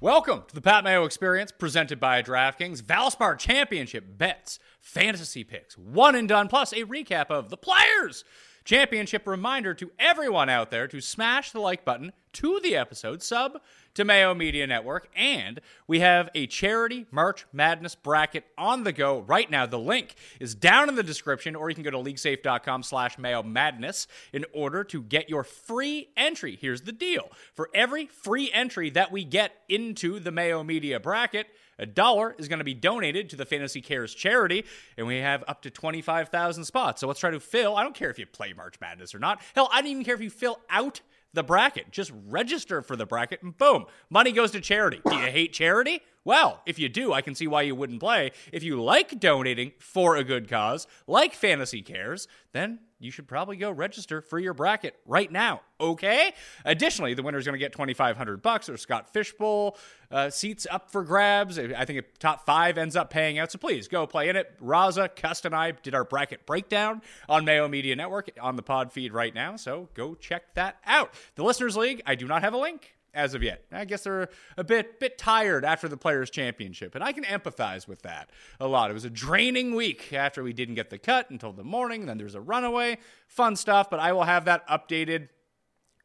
Welcome to the Pat Mayo Experience, presented by DraftKings. Valspar Championship bets, fantasy picks, one and done, plus a recap of the players. Championship reminder to everyone out there to smash the like button to the episode, sub to Mayo Media Network, and we have a charity March Madness bracket on the go right now. The link is down in the description, or you can go to leaguesafe.com slash Mayo Madness in order to get your free entry. Here's the deal. For every free entry that we get into the Mayo Media bracket, a dollar is going to be donated to the Fantasy Cares charity, and we have up to 25,000 spots. So let's try to fill. I don't care if you play March Madness or not. Hell, I don't even care if you fill out the bracket. Just register for the bracket, and boom, money goes to charity. Do you hate charity? Well, if you do, I can see why you wouldn't play. If you like donating for a good cause, like Fantasy Cares, then you should probably go register for your bracket right now. Okay. Additionally, the winner is going to get twenty five hundred bucks or Scott Fish Bowl uh, seats up for grabs. I think a top five ends up paying out. So please go play in it. Raza, Cust, and I did our bracket breakdown on Mayo Media Network on the pod feed right now. So go check that out. The Listeners League, I do not have a link as of yet. I guess they're a bit bit tired after the Players Championship, and I can empathize with that a lot. It was a draining week after we didn't get the cut until the morning. Then there's a runaway, fun stuff. But I will have that updated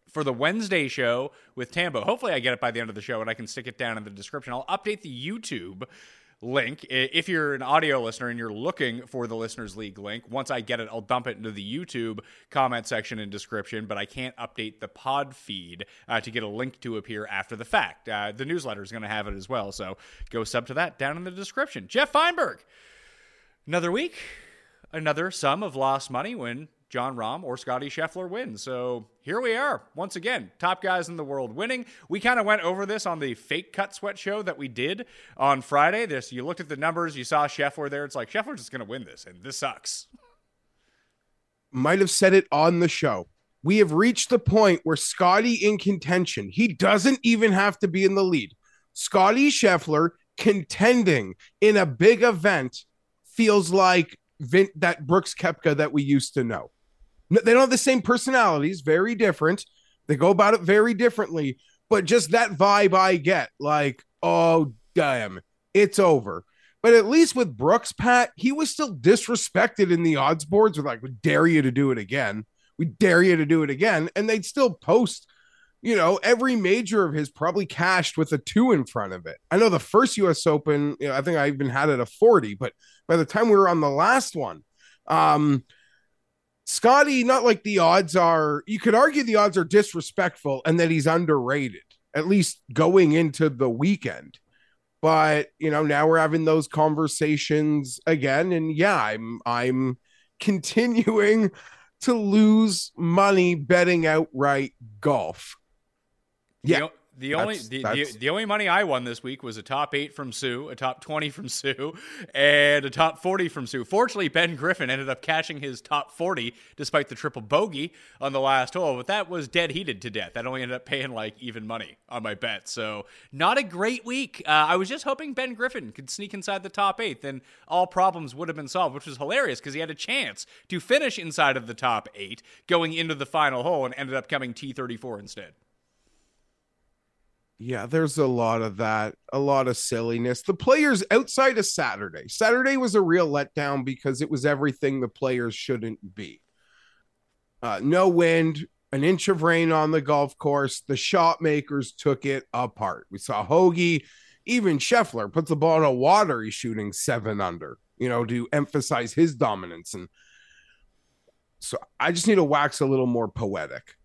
for the Wednesday show with Tambo. Hopefully, I get it by the end of the show, and I can stick it down in the description. I'll update the YouTube link. If you're an audio listener and you're looking for the Listeners League link, once I get it, I'll dump it into the YouTube comment section and description, but I can't update the pod feed uh, to get a link to appear after the fact. Uh, the newsletter is going to have it as well, so go sub to that down in the description. Jeff Feinberg, another week, another sum of lost money when Jon Rahm or Scotty Scheffler win. So here we are, once again, top guys in the world winning. We kind of went over this on the fake cut sweat show that we did on Friday. This you looked at the numbers, you saw Scheffler there. It's like Scheffler's just going to win this, and this sucks. Might have said it on the show. We have reached the point where Scotty in contention. He doesn't even have to be in the lead. Scotty Scheffler contending in a big event feels like Vin- that Brooks Koepka that we used to know. They don't have the same personalities, very different. They go about it very differently, but just that vibe I get like, oh, damn, it's over. But at least with Brooks, Pat, he was still disrespected in the odds boards with like, we dare you to do it again. We dare you to do it again. And they'd still post, you know, every major of his probably cashed with a two in front of it. I know the first US Open, you know, I think I even had it a 40, but by the time we were on the last one, um, Scotty, not like the odds are, you could argue the odds are disrespectful and that he's underrated, at least going into the weekend. But you know, now we're having those conversations again. And yeah, I'm I'm continuing to lose money betting outright golf. Yeah. The only That's- the, that's- the, the only money I won this week was a top eight from Sue, a top twenty from Sue, and a top forty from Sue. Fortunately, Ben Griffin ended up catching his top forty despite the triple bogey on the last hole, but that was dead heated to death. That only ended up paying like even money on my bet. So not a great week. Uh, I was just hoping Ben Griffin could sneak inside the top eight, then all problems would have been solved, which was hilarious because he had a chance to finish inside of the top eight going into the final hole and ended up coming T thirty four instead. Yeah, there's a lot of that, a lot of silliness. The players outside of Saturday, Saturday was a real letdown because it was everything the players shouldn't be. Uh, no wind, an inch of rain on the golf course. The shot makers took it apart. We saw Hoagie, even Scheffler puts the ball in a water. He's shooting seven under, you know, to emphasize his dominance. And so I just need to wax a little more poetic.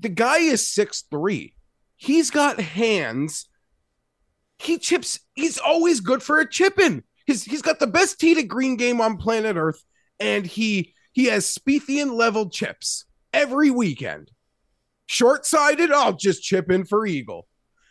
The guy is six three he's got hands. He chips. He's always good for a chip in. He's he's got the best tee to green game on planet Earth, and he he has Spiethian level chips every weekend. Short sighted, I'll just chip in for eagle.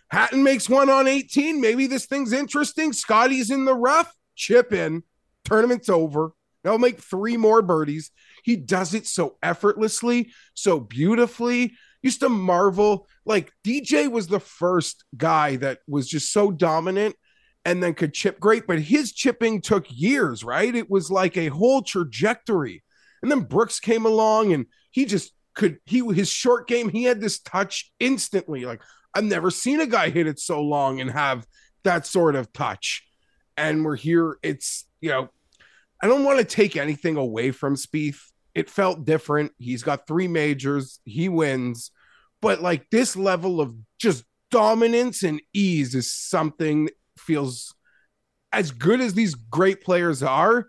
Hatton makes one on 18. Maybe this thing's interesting. Scotty's in the rough. Chip in. Tournament's over. They'll make three more birdies. He does it so effortlessly, so beautifully. Used to marvel. Like DJ was the first guy that was just so dominant and then could chip great, but his chipping took years, right? It was like a whole trajectory. And then Brooks came along and he just could he his short game, he had this touch instantly. Like I've never seen a guy hit it so long and have that sort of touch. And we're here. It's you know, I don't want to take anything away from Spieth. It felt different. He's got three majors. He wins, but like this level of just dominance and ease is something feels as good as these great players are.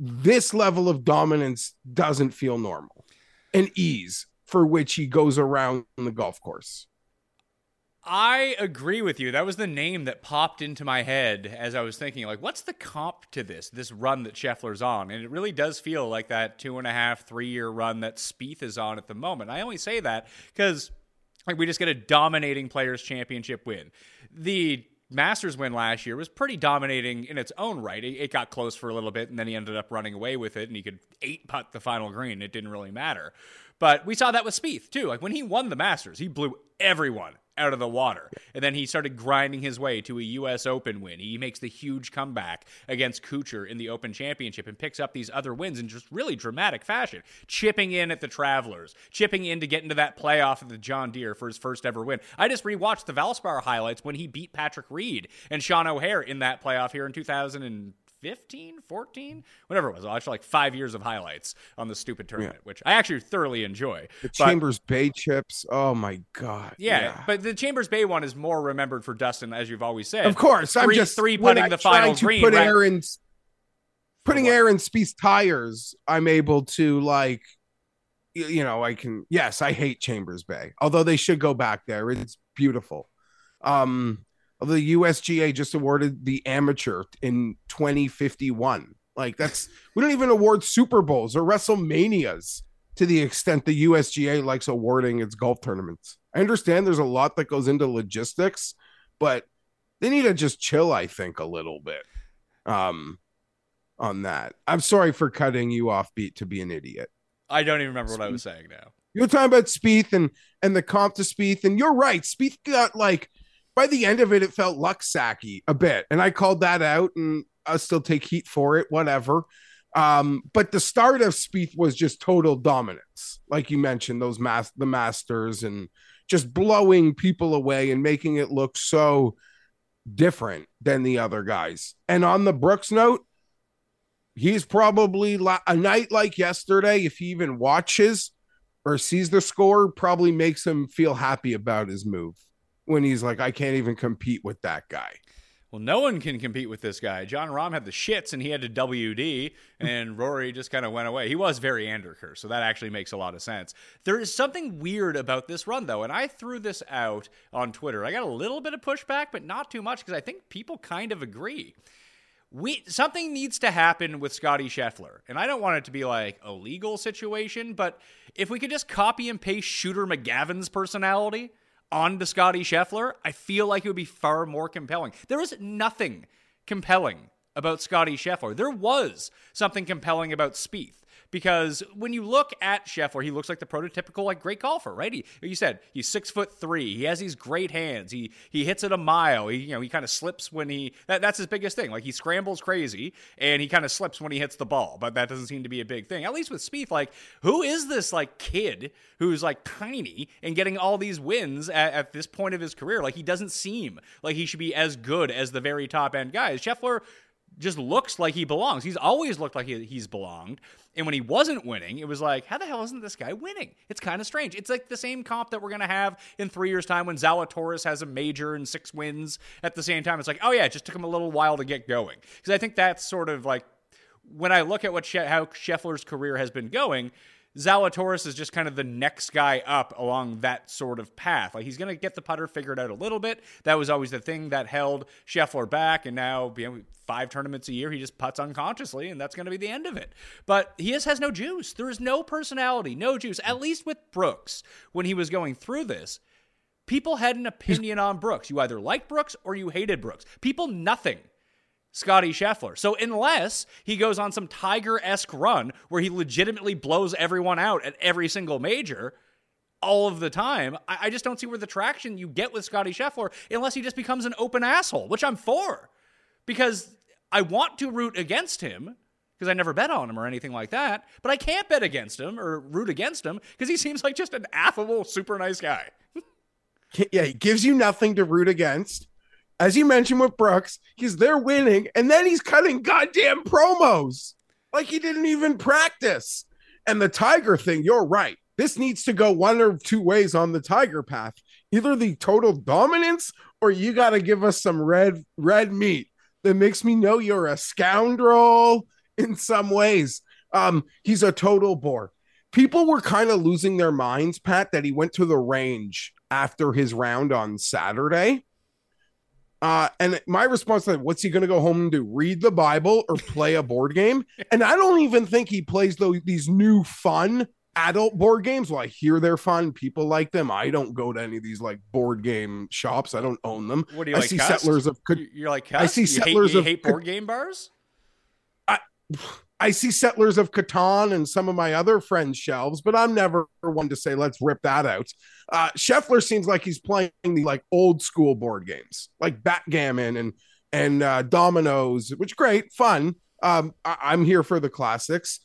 This level of dominance doesn't feel normal, and ease for which he goes around the golf course. I agree with you. That was the name that popped into my head as I was thinking, like, what's the comp to this, this run that Scheffler's on? And it really does feel like that two and a half, three year run that Spieth is on at the moment. I only say that because like we just get a dominating players championship win. The Masters win last year was pretty dominating in its own right. It, it got close for a little bit, and then he ended up running away with it, and he could eight putt the final green. It didn't really matter. But we saw that with Spieth too. Like when he won the Masters, he blew everyone out of the water. And then he started grinding his way to a US Open win. He makes the huge comeback against Kuchar in the Open Championship and picks up these other wins in just really dramatic fashion. Chipping in at the Travelers, chipping in to get into that playoff at the John Deere for his first ever win. I just rewatched the Valspar highlights when he beat Patrick Reed and Sean O'Hair in that playoff here in 2000 15, 14, whatever it was. I watched like five years of highlights on the stupid tournament, which I actually thoroughly enjoy. The But- Chambers Bay chips. Oh my god. yeah, but the Chambers Bay one is more remembered for Dustin, as you've always said. of course, I'm just three putting I the final to green. Put right- Aaron's putting what? Aaron Spieth's tires. I'm able to like, you know, I can. Yes, I hate Chambers Bay, although they should go back there. It's beautiful. Um, the USGA just awarded the amateur in 2051. Like that's we don't even award Super Bowls or WrestleManias to the extent the USGA likes awarding its golf tournaments. I understand there's a lot that goes into logistics, but they need to just chill, I think, a little bit. Um on that. I'm sorry for cutting you off beat to be an idiot. I don't even remember what I was saying now. You were talking about Spieth and and the comp to Spieth, and you're right. Spieth got like by the end of it, it felt luck sacky a bit, and I called that out, and I'll still take heat for it, whatever. Um, but the start of Spieth was just total dominance, like you mentioned, those mas- the Masters and just blowing people away and making it look so different than the other guys. And on the Brooks note, he's probably la- a night like yesterday, if he even watches or sees the score, probably makes him feel happy about his move when he's like, I can't even compete with that guy. Well, no one can compete with this guy. Jon Rahm had the shits and he had to WD, and Rory just kind of went away. He was very Anderker, so that actually makes a lot of sense. There is something weird about this run, though, and I threw this out on Twitter. I got a little bit of pushback, but not too much because I think people kind of agree. We something needs to happen with Scotty Scheffler, and I don't want it to be like a legal situation, but if we could just copy and paste Shooter McGavin's personality on to Scotty Scheffler, I feel like it would be far more compelling. There is nothing compelling about Scotty Scheffler. There was something compelling about Spieth because when you look at Scheffler, he looks like the prototypical like great golfer, right? He, you said he's six foot three. He has these great hands. He he hits it a mile. He you know he kind of slips when he that, that's his biggest thing. Like he scrambles crazy and he kind of slips when he hits the ball, but that doesn't seem to be a big thing. At least with Spieth, like who is this like kid who's like tiny and getting all these wins at, at this point of his career? Like he doesn't seem like he should be as good as the very top end guys. Scheffler just looks like he belongs. He's always looked like he, he's belonged. And when he wasn't winning, it was like, how the hell isn't this guy winning? It's kind of strange. It's like the same comp that we're going to have in three years' time when Zalatoris has a major and six wins at the same time. It's like, oh, yeah, it just took him a little while to get going. Because I think that's sort of like when I look at what she- how Scheffler's career has been going, Zalatoris is just kind of the next guy up along that sort of path. Like he's going to get the putter figured out a little bit. That was always the thing that held Scheffler back, and now you know, five tournaments a year he just puts unconsciously, and that's going to be the end of it. But he just has no juice. There is no personality, no juice. At least with Brooks, when he was going through this, people had an opinion on Brooks. You either liked Brooks or you hated Brooks. People nothing Scotty Scheffler. So unless he goes on some Tiger esque run where he legitimately blows everyone out at every single major all of the time, I, I just don't see where the traction you get with Scotty Scheffler unless he just becomes an open asshole, which I'm for. Because I want to root against him because I never bet on him or anything like that, but I can't bet against him or root against him because he seems like just an affable, super nice guy. yeah, he gives you nothing to root against as you mentioned with Brooks, he's there winning, and then he's cutting goddamn promos like he didn't even practice. And the Tiger thing, you're right. This needs to go one or two ways on the Tiger path. Either the total dominance, or you got to give us some red red meat that makes me know you're a scoundrel in some ways. Um, he's a total bore. People were kind of losing their minds, Pat, that he went to the range after his round on Saturday uh, and my response to that, what's he going to go home and do? Read the Bible or play a board game? And I don't even think he plays those, these new fun adult board games. Well, I hear they're fun. People like them. I don't go to any of these like board game shops. I don't own them. What do you I like? see cussed? settlers of. Could, You're like, I see you settlers hate, you of- hate board game bars. I see settlers of Catan and some of my other friends' shelves, but I'm never one to say let's rip that out. Uh, Scheffler seems like he's playing the like old school board games, like backgammon and and uh, dominoes, which great fun. Um, I- I'm here for the classics.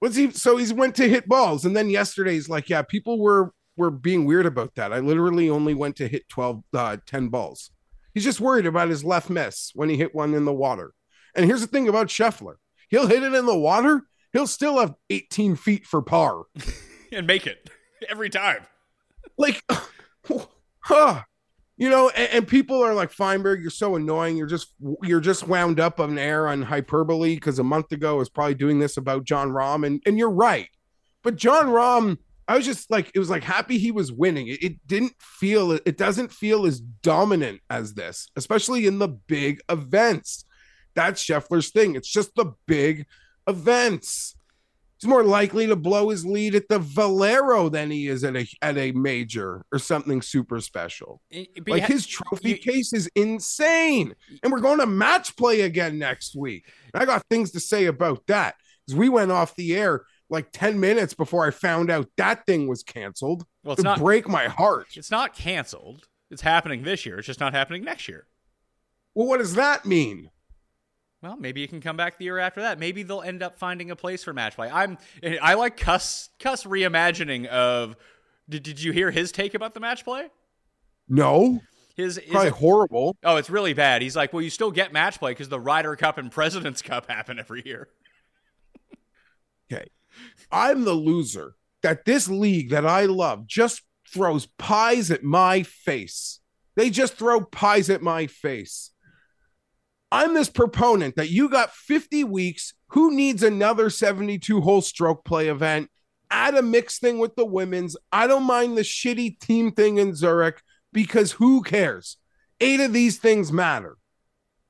What's he? So he's went to hit balls, and then yesterday he's like, yeah, people were were being weird about that. I literally only went to hit 12, uh, 10 balls. He's just worried about his left miss when he hit one in the water. And here's the thing about Scheffler he'll hit it in the water, he'll still have 18 feet for par. and make it every time. Like, huh. You know, and, and people are like, Feinberg, you're so annoying. You're just you're just wound up on air on hyperbole because a month ago I was probably doing this about Jon Rahm, and and you're right. But Jon Rahm, I was just like, it was like happy he was winning. It, it didn't feel, it doesn't feel as dominant as this, especially in the big events. That's Scheffler's thing. It's just the big events. He's more likely to blow his lead at the Valero than he is at a at a major or something super special. But Like ha- his trophy you- case is insane. And we're going to match play again next week. And I got things to say about that. Because we went off the air like 10 minutes before I found out that thing was canceled. Well, it's to not- break my heart. it's not canceled. It's happening this year. It's just not happening next year. Well, what does that mean? Well, maybe you can come back the year after that. Maybe they'll end up finding a place for match play. I'm I like Cuss Cuss reimagining of did, did you hear his take about the match play? No, His, his probably horrible. Oh, it's really bad. He's like, "Well, you still get match play because the Ryder Cup and President's Cup happen every year." Okay. I'm the loser that this league that I love just throws pies at my face. They just throw pies at my face. I'm this proponent that you got 50 weeks. Who needs another 72 hole stroke play event? Add a mix thing with the women's. I don't mind the shitty team thing in Zurich because who cares? Eight of these things matter,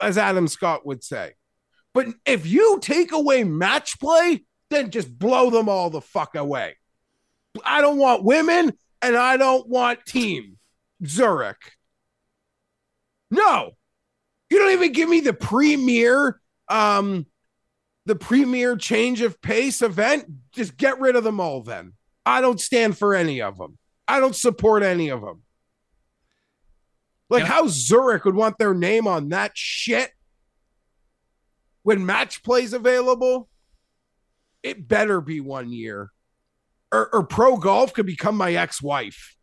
as Adam Scott would say. But if you take away match play, then just blow them all the fuck away. I don't want women. and I don't want team Zurich. No. You don't even give me the premier um the premier change of pace event. Just get rid of them all then. I don't stand for any of them. I don't support any of them. Like Yeah. how Zurich would want their name on that shit when match plays available. It better be one year. Or, or pro golf could become my ex-wife.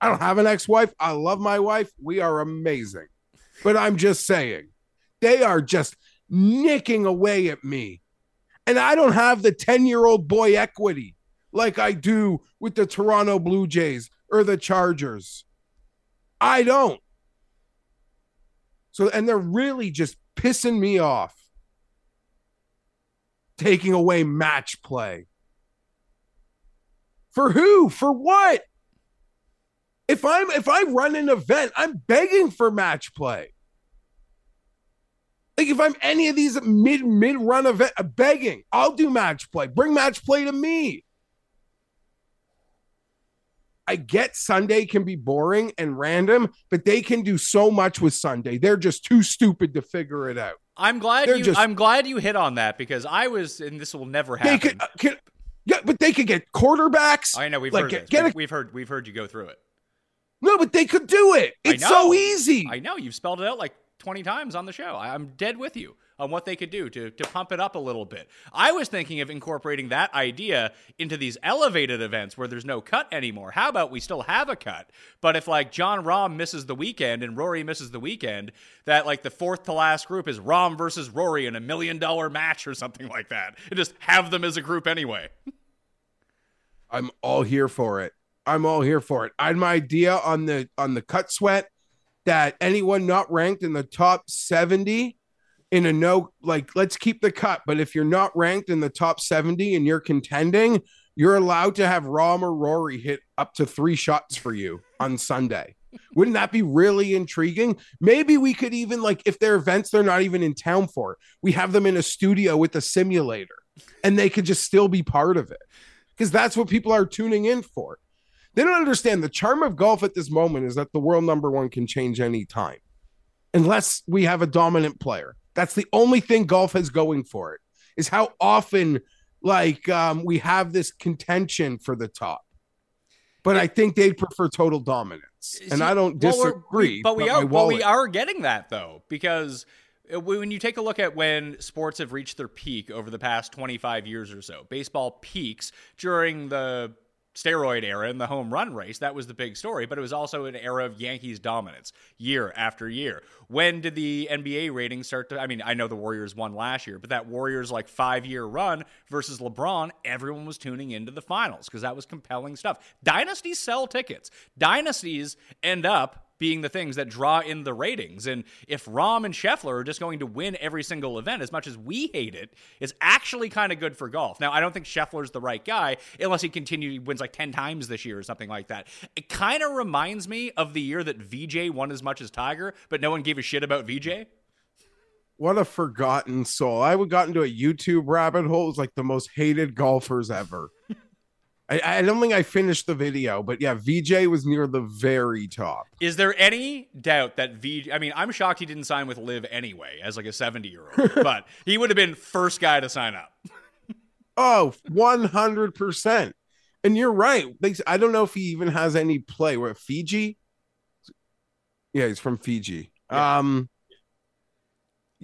I don't have an ex-wife. I love my wife. We are amazing. But I'm just saying, they are just nicking away at me. And I don't have the 10-year-old boy equity like I do with the Toronto Blue Jays or the Chargers. I don't. So, and they're really just pissing me off. Taking away match play. For who? For what? If I'm if I run an event, I'm begging for match play. Like if I'm any of these mid mid run event, I'm begging, I'll do match play. Bring match play to me. I get Sunday can be boring and random, but they can do so much with Sunday. They're just too stupid to figure it out. I'm glad They're you. just- I'm glad you hit on that because I was, and this will never They happen. could, uh, can, yeah, but they could get quarterbacks. I know we've like, heard get- get We've, a- we've heard. We've heard you go through it. no, but they could do it. I It's so easy. I know you've spelled it out like 20 times on the show. I'm dead with you on what they could do to, to pump it up a little bit. I was thinking of incorporating that idea into these elevated events where there's no cut anymore. How about we still have a cut? But if like Jon Rahm misses the weekend and Rory misses the weekend, that like the fourth to last group is Rahm versus Rory in a million dollar match or something like that. And just have them as a group anyway. I'm all here for it. I'm all here for it. I had my idea on the on the cut sweat that anyone not ranked in the top 70 in a no like let's keep the cut, but if you're not ranked in the top 70 and you're contending, you're allowed to have Rahm or Rory hit up to 3 shots for you on Sunday. Wouldn't that be really intriguing? Maybe we could even like if they're events they're not even in town for, we have them in a studio with a simulator and they could just still be part of it because that's what people are tuning in for. They don't understand the charm of golf at this moment is that the world number one can change any time, unless we have a dominant player. That's the only thing golf has going for it. Is how often like um, we have this contention for the top. But I think they'd prefer total dominance, and See, I don't well, disagree. we- but we are, but we are getting that though, because uh, when you take a look at when sports have reached their peak over the past 25 years or so, baseball peaks during the steroid era and the home run race. That was the big story, but it was also an era of Yankees dominance year after year. When did the NBA ratings start to? I mean, I know the Warriors won last year, but that Warriors like five year run versus LeBron, everyone was tuning into the finals because that was compelling stuff. Dynasties sell tickets. Dynasties end up being the things that draw in the ratings. And if Rahm and Scheffler are just going to win every single event, as much as we hate it, it's actually kind of good for golf. Now, I don't think Scheffler's the right guy unless he continues wins like 10 times this year or something like that. It kind of reminds me of the year that VJ won as much as Tiger, but no one gave a shit about VJ. what a forgotten soul. I would got into a YouTube rabbit hole. It was like the most hated golfers ever. I, I don't think I finished the video, but yeah, VJ was near the very top. Is there any doubt that VJ? I mean, I'm shocked he didn't sign with LIV anyway, as like a 70 year old, but he would have been first guy to sign up. Oh, 100%. And you're right. They, I don't know if he even has any play. Where Fiji? Yeah, he's from Fiji. Yeah. Um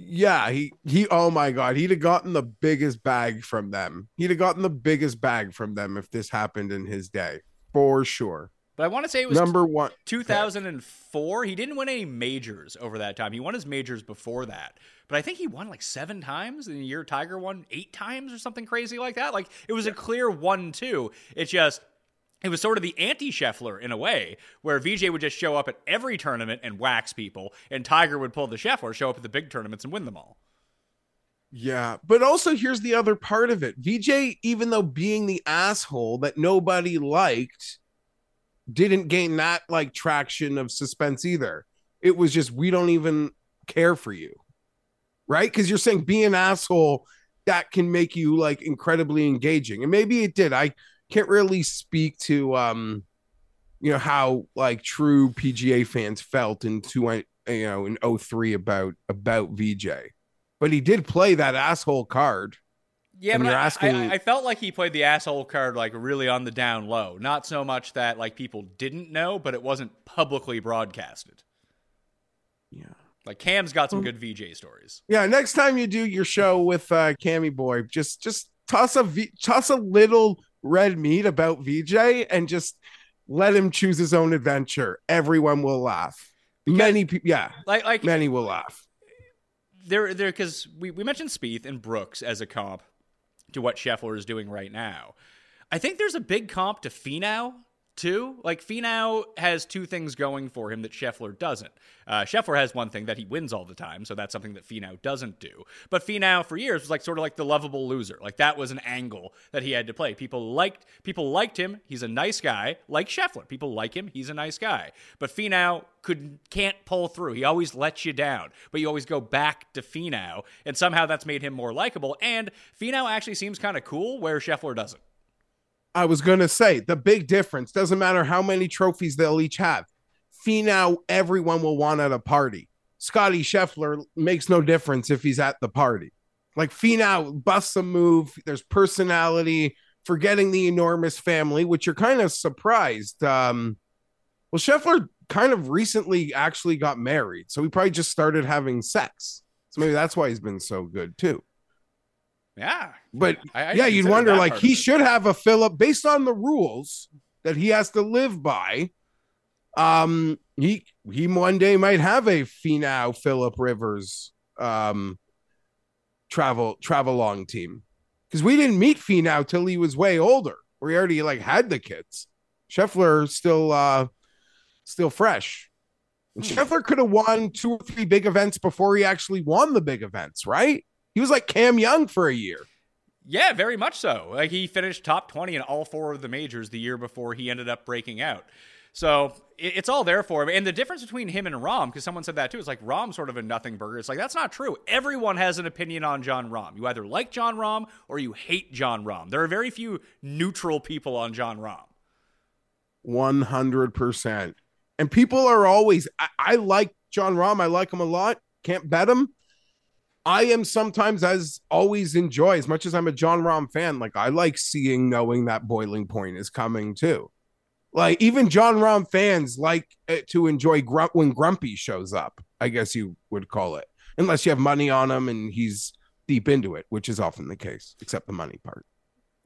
yeah, he he oh my god, he'd have gotten the biggest bag from them. He'd have gotten the biggest bag from them if this happened in his day. For sure. But I want to say it was Number 1. 2004. He didn't win any majors over that time. He won his majors before that. But I think he won like seven times in the year Tiger won eight times or something crazy like that. Like it was a clear 1 2. It's just. It was sort of the anti Scheffler in a way, where VJ would just show up at every tournament and wax people, and Tiger would pull the Scheffler, show up at the big tournaments and win them all. Yeah, but also here's the other part of it. VJ, even though being the asshole that nobody liked, didn't gain that like traction of suspense either. It was just we don't even care for you, right? Because you're saying be an asshole that can make you like incredibly engaging, and maybe it did. I can't really speak to um you know how like true PGA fans felt in two you know in 03 about about VJ. But he did play that asshole card. Yeah, And but you're I, asking- I, I felt like he played the asshole card like really on the down low. Not so much that like people didn't know, but it wasn't publicly broadcasted. Yeah. Like Cam's got some good VJ stories. Yeah, next time you do your show with uh Cammy Boy, just just toss a v- toss a little red meat about VJ and just let him choose his own adventure. Everyone will laugh. Many people, yeah, Like like many will laugh. there there because we, we mentioned Spieth and Brooks as a comp to what Scheffler is doing right now. I think there's a big comp to Finau too. Like Finau has two things going for him that Scheffler doesn't. Uh, Scheffler has one thing that he wins all the time, so that's something that Finau doesn't do. But Finau for years was like sort of like the lovable loser. Like that was an angle that he had to play. People liked people liked him. He's a nice guy, like Scheffler. People like him. He's a nice guy. But Finau could can't pull through. He always lets you down. But you always go back to Finau, and somehow that's made him more likable. And Finau actually seems kind of cool, where Scheffler doesn't. I was gonna say the big difference doesn't matter how many trophies they'll each have. Finau, everyone will want at a party. Scotty Scheffler makes no difference if he's at the party. Like Finau busts a move. There's personality. Forgetting the enormous family, which you're kind of surprised. Um, well, Scheffler kind of recently actually got married, so he probably just started having sex. So maybe that's why he's been so good too. Yeah, But I- I yeah, you'd wonder like he should have a Philip based on the rules that he has to live by. Um, he he one day might have a Finau Philip Rivers um travel travel long team because we didn't meet Finau till he was way older. We already like had the kids. Scheffler still uh still fresh. And Hmm. Scheffler could have won two or three big events before he actually won the big events, right? He was like Cam Young for a year. Yeah, very much so. Like he finished top 20 in all four of the majors the year before he ended up breaking out. So it's all there for him. And the difference between him and Rahm, because someone said that too, is like Rahm's sort of a nothing burger. It's like that's not true. Everyone has an opinion on Jon Rahm. You either like Jon Rahm or you hate Jon Rahm. There are very few neutral people on Jon Rahm. 100%. And people are always, I, I like Jon Rahm. I like him a lot. Can't bet him. I am sometimes, as always, enjoy as much as I'm a Jon Rahm fan. Like, I like seeing, knowing that boiling point is coming too. Like, even Jon Rahm fans like eh, to enjoy when Grumpy shows up, I guess you would call it, unless you have money on him and he's deep into it, which is often the case, except the money part.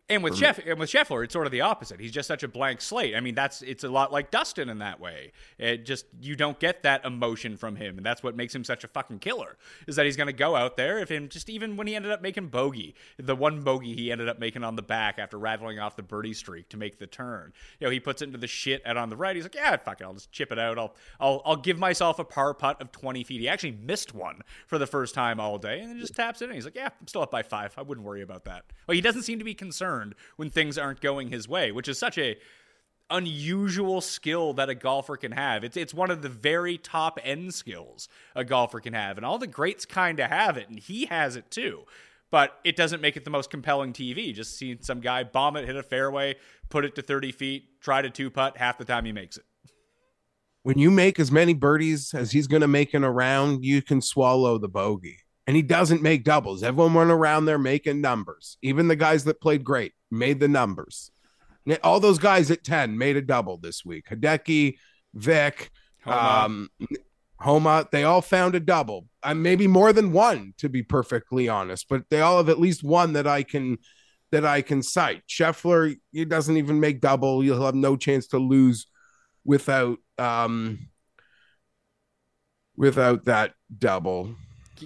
And with Sheff- and with Scheffler, it's sort of the opposite. He's just such a blank slate. I mean, that's it's a lot like Dustin in that way. It just you don't get that emotion from him, and that's what makes him such a fucking killer. Is that he's going to go out there if him just even when he ended up making bogey, the one bogey he ended up making on the back after rattling off the birdie streak to make the turn. You know, he puts it into the shit out on the right. He's like, yeah, fuck it, I'll just chip it out. I'll I'll I'll give myself a par putt of twenty feet. He actually missed one for the first time all day, and then just taps it in. He's like, yeah, I'm still up by five. I wouldn't worry about that. Well, he doesn't seem to be concerned when things aren't going his way, which is such a unusual skill that a golfer can have. It's it's one of the very top end skills a golfer can have, and all the greats kind of have it, and he has it too. But it doesn't make it the most compelling TV. Just seeing some guy bomb it, hit a fairway, put it to 30 feet, try to two putt, half the time he makes it. when you make as many birdies as he's going to make in a round, you can swallow the bogey. And he doesn't make doubles. Everyone went around there making numbers. Even the guys that played great made the numbers. All those guys at 10 made a double this week. Hideki, Vic, Homa. um, Homa, they all found a double. Uh, maybe more than one, to be perfectly honest, but they all have at least one that I can that I can cite. Scheffler, he doesn't even make double. You'll have no chance to lose without um without that double.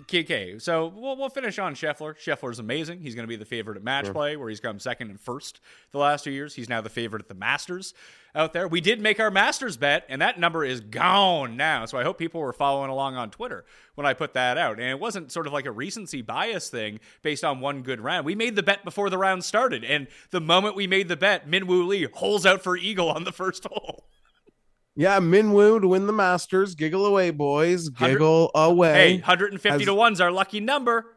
Okay, so we'll, we'll finish on Scheffler. Scheffler's amazing. He's going to be the favorite at match play, where he's come second and first the last two years. He's now the favorite at the Masters out there. We did make our Masters bet, and that number is gone now. So I hope people were following along on Twitter when I put that out. And it wasn't sort of like a recency bias thing based on one good round. We made the bet before the round started, and the moment we made the bet, Min Minwoo Lee holes out for eagle on the first hole. Yeah, Minwoo to win the Masters. Giggle away, boys. Giggle away. Hey, 150 As- to 1's our lucky number.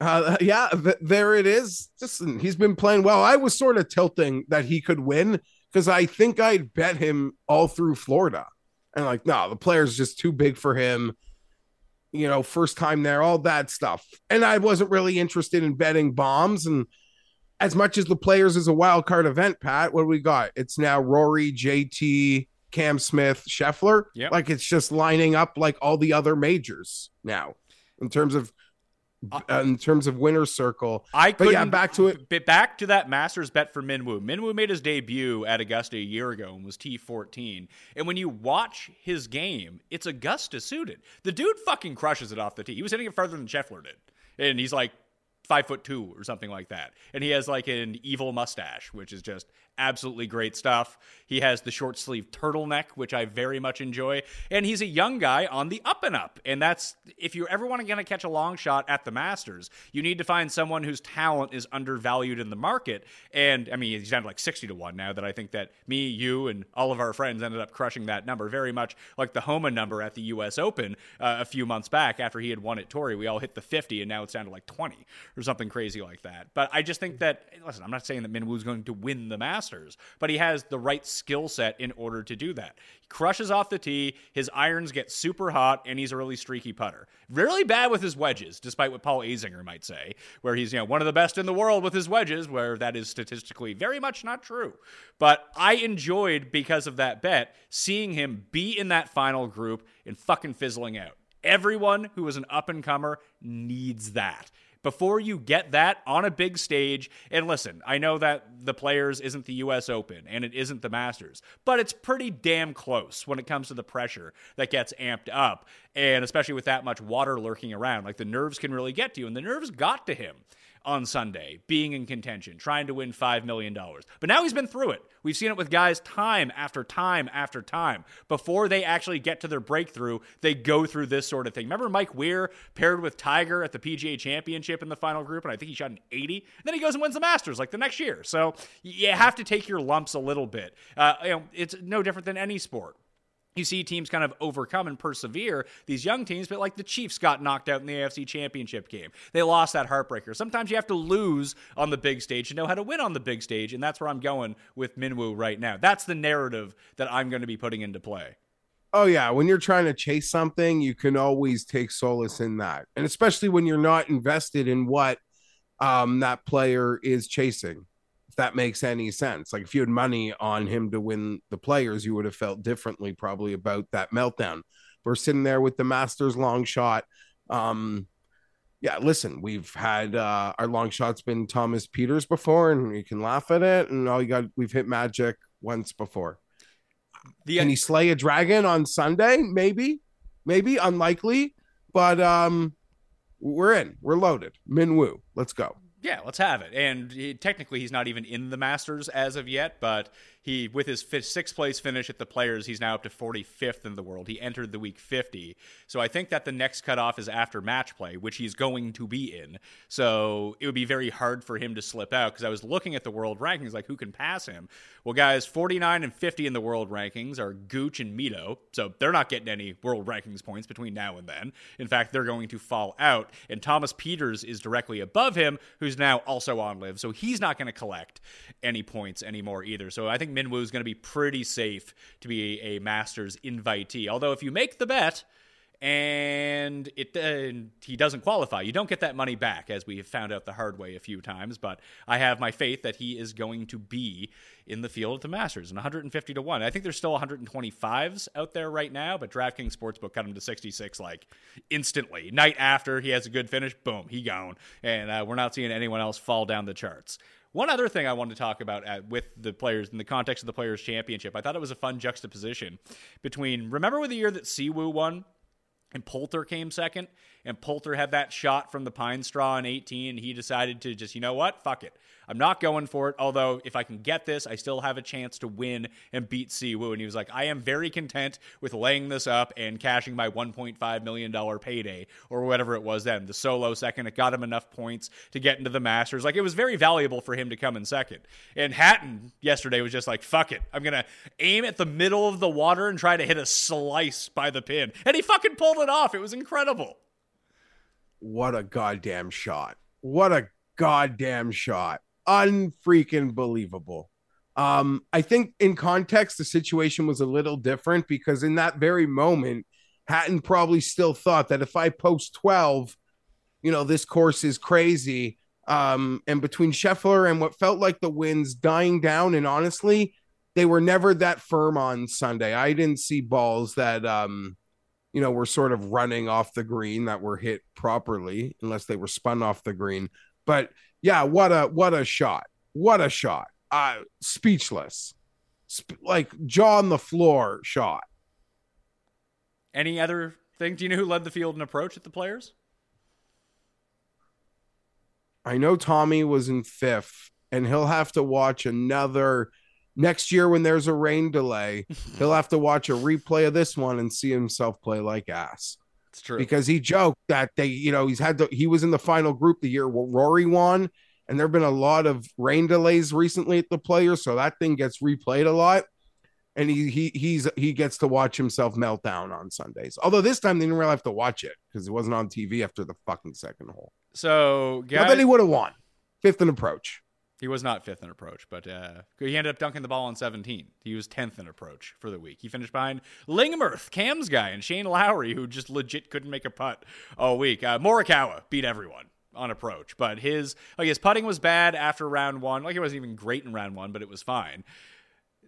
Uh, yeah, th- there it is. Listen, he's been playing well. I was sort of tilting that he could win because I think I'd bet him all through Florida. And like, no, the player's just too big for him. You know, first time there, all that stuff. And I wasn't really interested in betting bombs. And as much as the players is a wild card event, Pat, what do we got? It's now Rory, JT, Cam Smith, Scheffler. Yep. Like it's just lining up like all the other majors now in terms of uh, in terms of winner circle. I But couldn't. yeah, back to it. Back to that Masters bet for Minwoo. Minwoo made his debut at Augusta a year ago and was T14. And when you watch his game, it's Augusta suited. The dude fucking crushes it off the tee. He was hitting it further than Scheffler did, and he's like five foot two or something like that. And he has like an evil mustache, which is just absolutely great stuff. He has the short sleeve turtleneck, which I very much enjoy. And he's a young guy on the up and up. And that's if you ever want to get catch a long shot at the Masters, you need to find someone whose talent is undervalued in the market. And I mean, he's down to like 60 to 1 now that I think that me, you, and all of our friends ended up crushing that number very much like the Homa number at the US Open uh, a few months back after he had won at Torrey. We all hit the 50 and now it's down to like 20 or something crazy like that. But I just think that, listen, I'm not saying that Minwoo's going to win the Masters, but he has the right skill set in order to do that. He crushes off the tee, his irons get super hot, and he's a really streaky putter. Really bad with his wedges, despite what Paul Azinger might say, where he's you know one of the best in the world with his wedges, where that is statistically very much not true. But I enjoyed because of that bet seeing him be in that final group and fucking fizzling out. Everyone who is an up and comer needs that before you get that on a big stage. And listen, I know that the Players isn't the US Open and it isn't the Masters, but it's pretty damn close when it comes to the pressure that gets amped up. And especially with that much water lurking around, like the nerves can really get to you. And the nerves got to him on Sunday, being in contention, trying to win $5 million. But now he's been through it. We've seen it with guys time after time after time. Before they actually get to their breakthrough, they go through this sort of thing. Remember Mike Weir paired with Tiger at the PGA Championship in the final group, and I think he shot an 80. And then he goes and wins the Masters like the next year. So you have to take your lumps a little bit. Uh, you know, it's no different than any sport you see teams kind of overcome and persevere these young teams, but like the Chiefs got knocked out in the AFC Championship game. They lost that heartbreaker. Sometimes you have to lose on the big stage to know how to win on the big stage, and that's where I'm going with Minwoo right now. That's the narrative that I'm going to be putting into play. Oh yeah, when you're trying to chase something, you can always take solace in that. And especially when you're not invested in what um that player is chasing. That makes any sense. Like if you had money on him to win the players, you would have felt differently probably about that meltdown. We're sitting there with the Masters long shot. Um yeah, listen, we've had uh our long shots been Thomas Pieters before and you can laugh at it and all you got we've hit magic once before. The Can he slay a dragon on Sunday? Maybe, maybe unlikely, but um, we're in. We're loaded. Minwoo, let's go. Yeah, let's have it. And he, technically, he's not even in the Masters as of yet, but he, with his sixth place finish at the Players, he's now up to 45th in the world. He entered the week 50. So I think that the next cutoff is after match play, which he's going to be in. So it would be very hard for him to slip out because I was looking at the world rankings, like who can pass him? Well, guys, 49 and 50 in the world rankings are Gooch and Mito. So they're not getting any world rankings points between now and then. In fact, they're going to fall out. And Thomas Pieters is directly above him, who's now also on LIV. So he's not going to collect any points anymore either. So I think Minwoo is going to be pretty safe to be a Masters invitee. Although if you make the bet, and it uh, he doesn't qualify. You don't get that money back, as we have found out the hard way a few times. But I have my faith that he is going to be in the field at the Masters, and 150 to one. I think there's still 125s out there right now, but DraftKings Sportsbook cut him to 66 like instantly. Night after he has a good finish, boom, he gone, and uh, we're not seeing anyone else fall down the charts. One other thing I wanted to talk about at, with the players in the context of the Players Championship, I thought it was a fun juxtaposition between remember with the year that Siwoo won and Poulter came second, and Poulter had that shot from the pine straw in 18, and he decided to just, you know what, fuck it. I'm not going for it. Although, if I can get this, I still have a chance to win and beat Siwoo. And he was like, I am very content with laying this up and cashing my $1.5 million payday or whatever it was then. The solo second, it got him enough points to get into the Masters. Like, it was very valuable for him to come in second. And Hatton yesterday was just like, fuck it. I'm going to aim at the middle of the water and try to hit a slice by the pin. And he fucking pulled it off. It was incredible. What a goddamn shot. What a goddamn shot. Unfreaking believable. Um, I think in context, the situation was a little different because in that very moment, Hatton probably still thought that if I post 12, you know, this course is crazy. Um, and between Scheffler and what felt like the winds dying down, and honestly, they were never that firm on Sunday. I didn't see balls that um, you know, were sort of running off the green that were hit properly, unless they were spun off the green. But yeah, what a what a shot! What a shot! Uh, speechless, Sp- like jaw on the floor shot. Any other thing? Do you know who led the field in approach at the players? I know Tommy was in fifth, and he'll have to watch another next year when there's a rain delay. he'll have to watch a replay of this one and see himself play like ass. It's true. because he joked that they, you know, he's had the he was in the final group the year Rory won, and there have been a lot of rain delays recently at the players, so that thing gets replayed a lot. And he he he's he gets to watch himself meltdown on Sundays. Although this time they didn't really have to watch it because it wasn't on TV after the fucking second hole. so, guys, then he would have won. Fifth and approach. He was not fifth in approach, but uh, he ended up dunking the ball on 17. He was 10th in approach for the week. He finished behind Lingmerth, Cam's guy, and Shane Lowry, who just legit couldn't make a putt all week. Uh, Morikawa beat everyone on approach, but his like his putting was bad after round one. Like it wasn't even great in round one, but it was fine.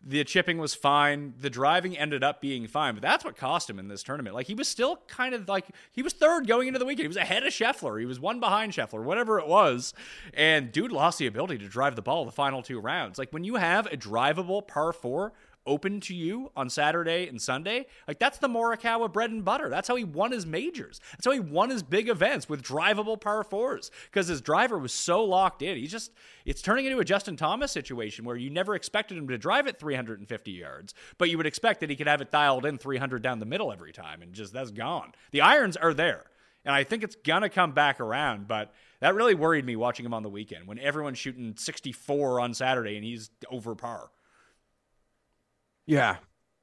The chipping was fine. The driving ended up being fine, but that's what cost him in this tournament. Like he was still kind of like he was third going into the weekend. He was ahead of Scheffler. He was one behind Scheffler, whatever it was. And dude lost the ability to drive the ball the final two rounds. Like when you have a drivable par four open to you on Saturday and Sunday, like that's the Morikawa bread and butter. That's how he won his majors. That's how he won his big events with drivable par fours because his driver was so locked in. He just, it's turning into a Justin Thomas situation where you never expected him to drive it 350 yards, but you would expect that he could have it dialed in 300 down the middle every time, and just that's gone. The irons are there. And I think it's to come back around, but that really worried me watching him on the weekend when everyone's shooting 64 on Saturday and he's over par. Yeah.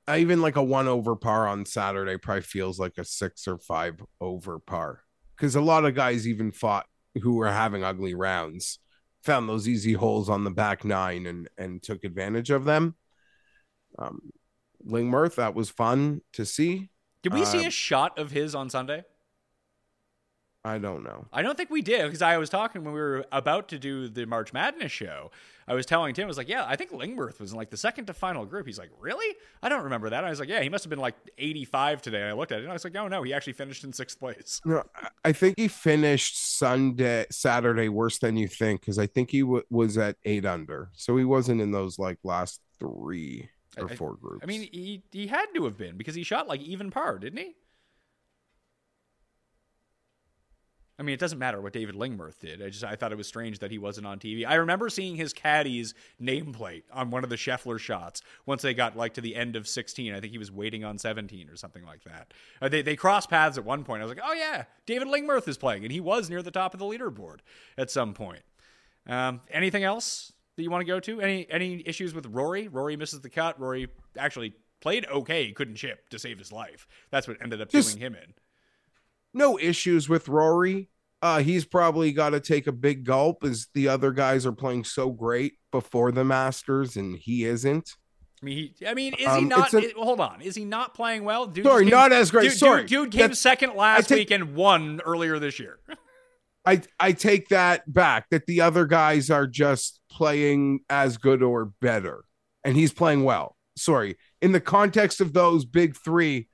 I even like a one over par on Saturday probably feels like a six or five over par. Because a lot of guys even fought who were having ugly rounds, found those easy holes on the back nine and and took advantage of them. Um Lingmerth, that was fun to see. Did we see Uh, a shot of his on Sunday? I don't know. I don't think we did because I was talking when we were about to do the March Madness show. I was telling Tim, I was like, yeah, I think Lingmerth was in like the second to final group. He's like, really? I don't remember that. I was like, yeah, he must have been like 85 today. And I looked at it and I was like, oh no, he actually finished in sixth place. No, I- think he finished Sunday, Saturday worse than you think because I think he w- was at eight under, so he wasn't in those like last three or I- four groups. I mean, he, he had to have been because he shot like even par, didn't he? I mean, it doesn't matter what David Lingmerth did. I just I thought it was strange that he wasn't on TV. I remember seeing his caddy's nameplate on one of the Scheffler shots once they got like to the end of 16. I think he was waiting on 17 or something like that. Uh, they they crossed paths at one point. I was like, oh yeah, David Lingmerth is playing, and he was near the top of the leaderboard at some point. Um, anything else that you want to go to? Any any issues with Rory? Rory misses the cut. Rory actually played okay. Couldn't chip to save his life. That's what ended up Just- doing him in. No issues with Rory. Uh, he's probably got to take a big gulp as the other guys are playing so great before the Masters and he isn't. I mean, he, I mean, is he Um, not? it's a- hold on, is he not playing well? Dude Sorry, came- not as great. Dude, Sorry. dude, dude came That's- second last take- week and won earlier this year. I I take that back. That the other guys are just playing as good or better, and he's playing well. Sorry, in the context of those big three,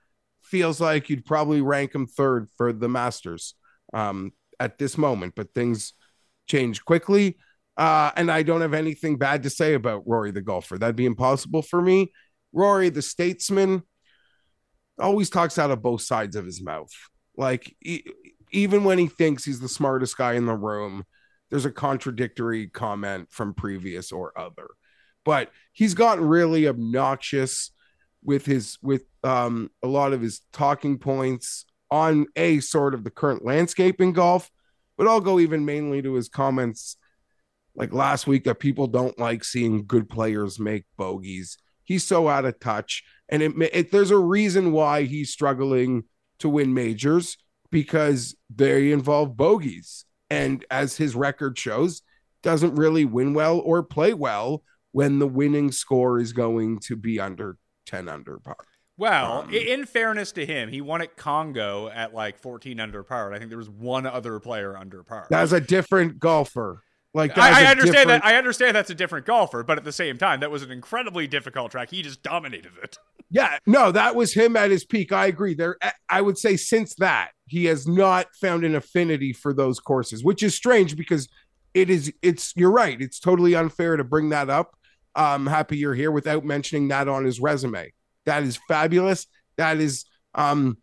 feels like you'd probably rank him third for the Masters um, at this moment. But things change quickly, uh, and I don't have anything bad to say about Rory the golfer. That'd be impossible for me. Rory the statesman always talks out of both sides of his mouth. Like e- even when he thinks he's the smartest guy in the room, there's a contradictory comment from previous or other. But he's gotten really obnoxious with his with um a lot of his talking points on a sort of the current landscape in golf, but I'll go even mainly to his comments like last week that people don't like seeing good players make bogeys. He's so out of touch, and it, it there's a reason why he's struggling to win majors because they involve bogeys, and as his record shows, doesn't really win well or play well when the winning score is going to be under 10 under par. Well, Um, in fairness to him, he won at Congo at like 14 under par. and I think there was one other player under par. That's a different golfer. Like I, I understand different- that. I understand that's a different golfer, but at the same time, that was an incredibly difficult track. He just dominated it. Yeah, no, that was him at his peak. I agree. There, I would say since that he has not found an affinity for those courses, which is strange because it is. It's you're right. It's totally unfair to bring that up. I'm happy you're here without mentioning that on his resume. That is fabulous. That is, um,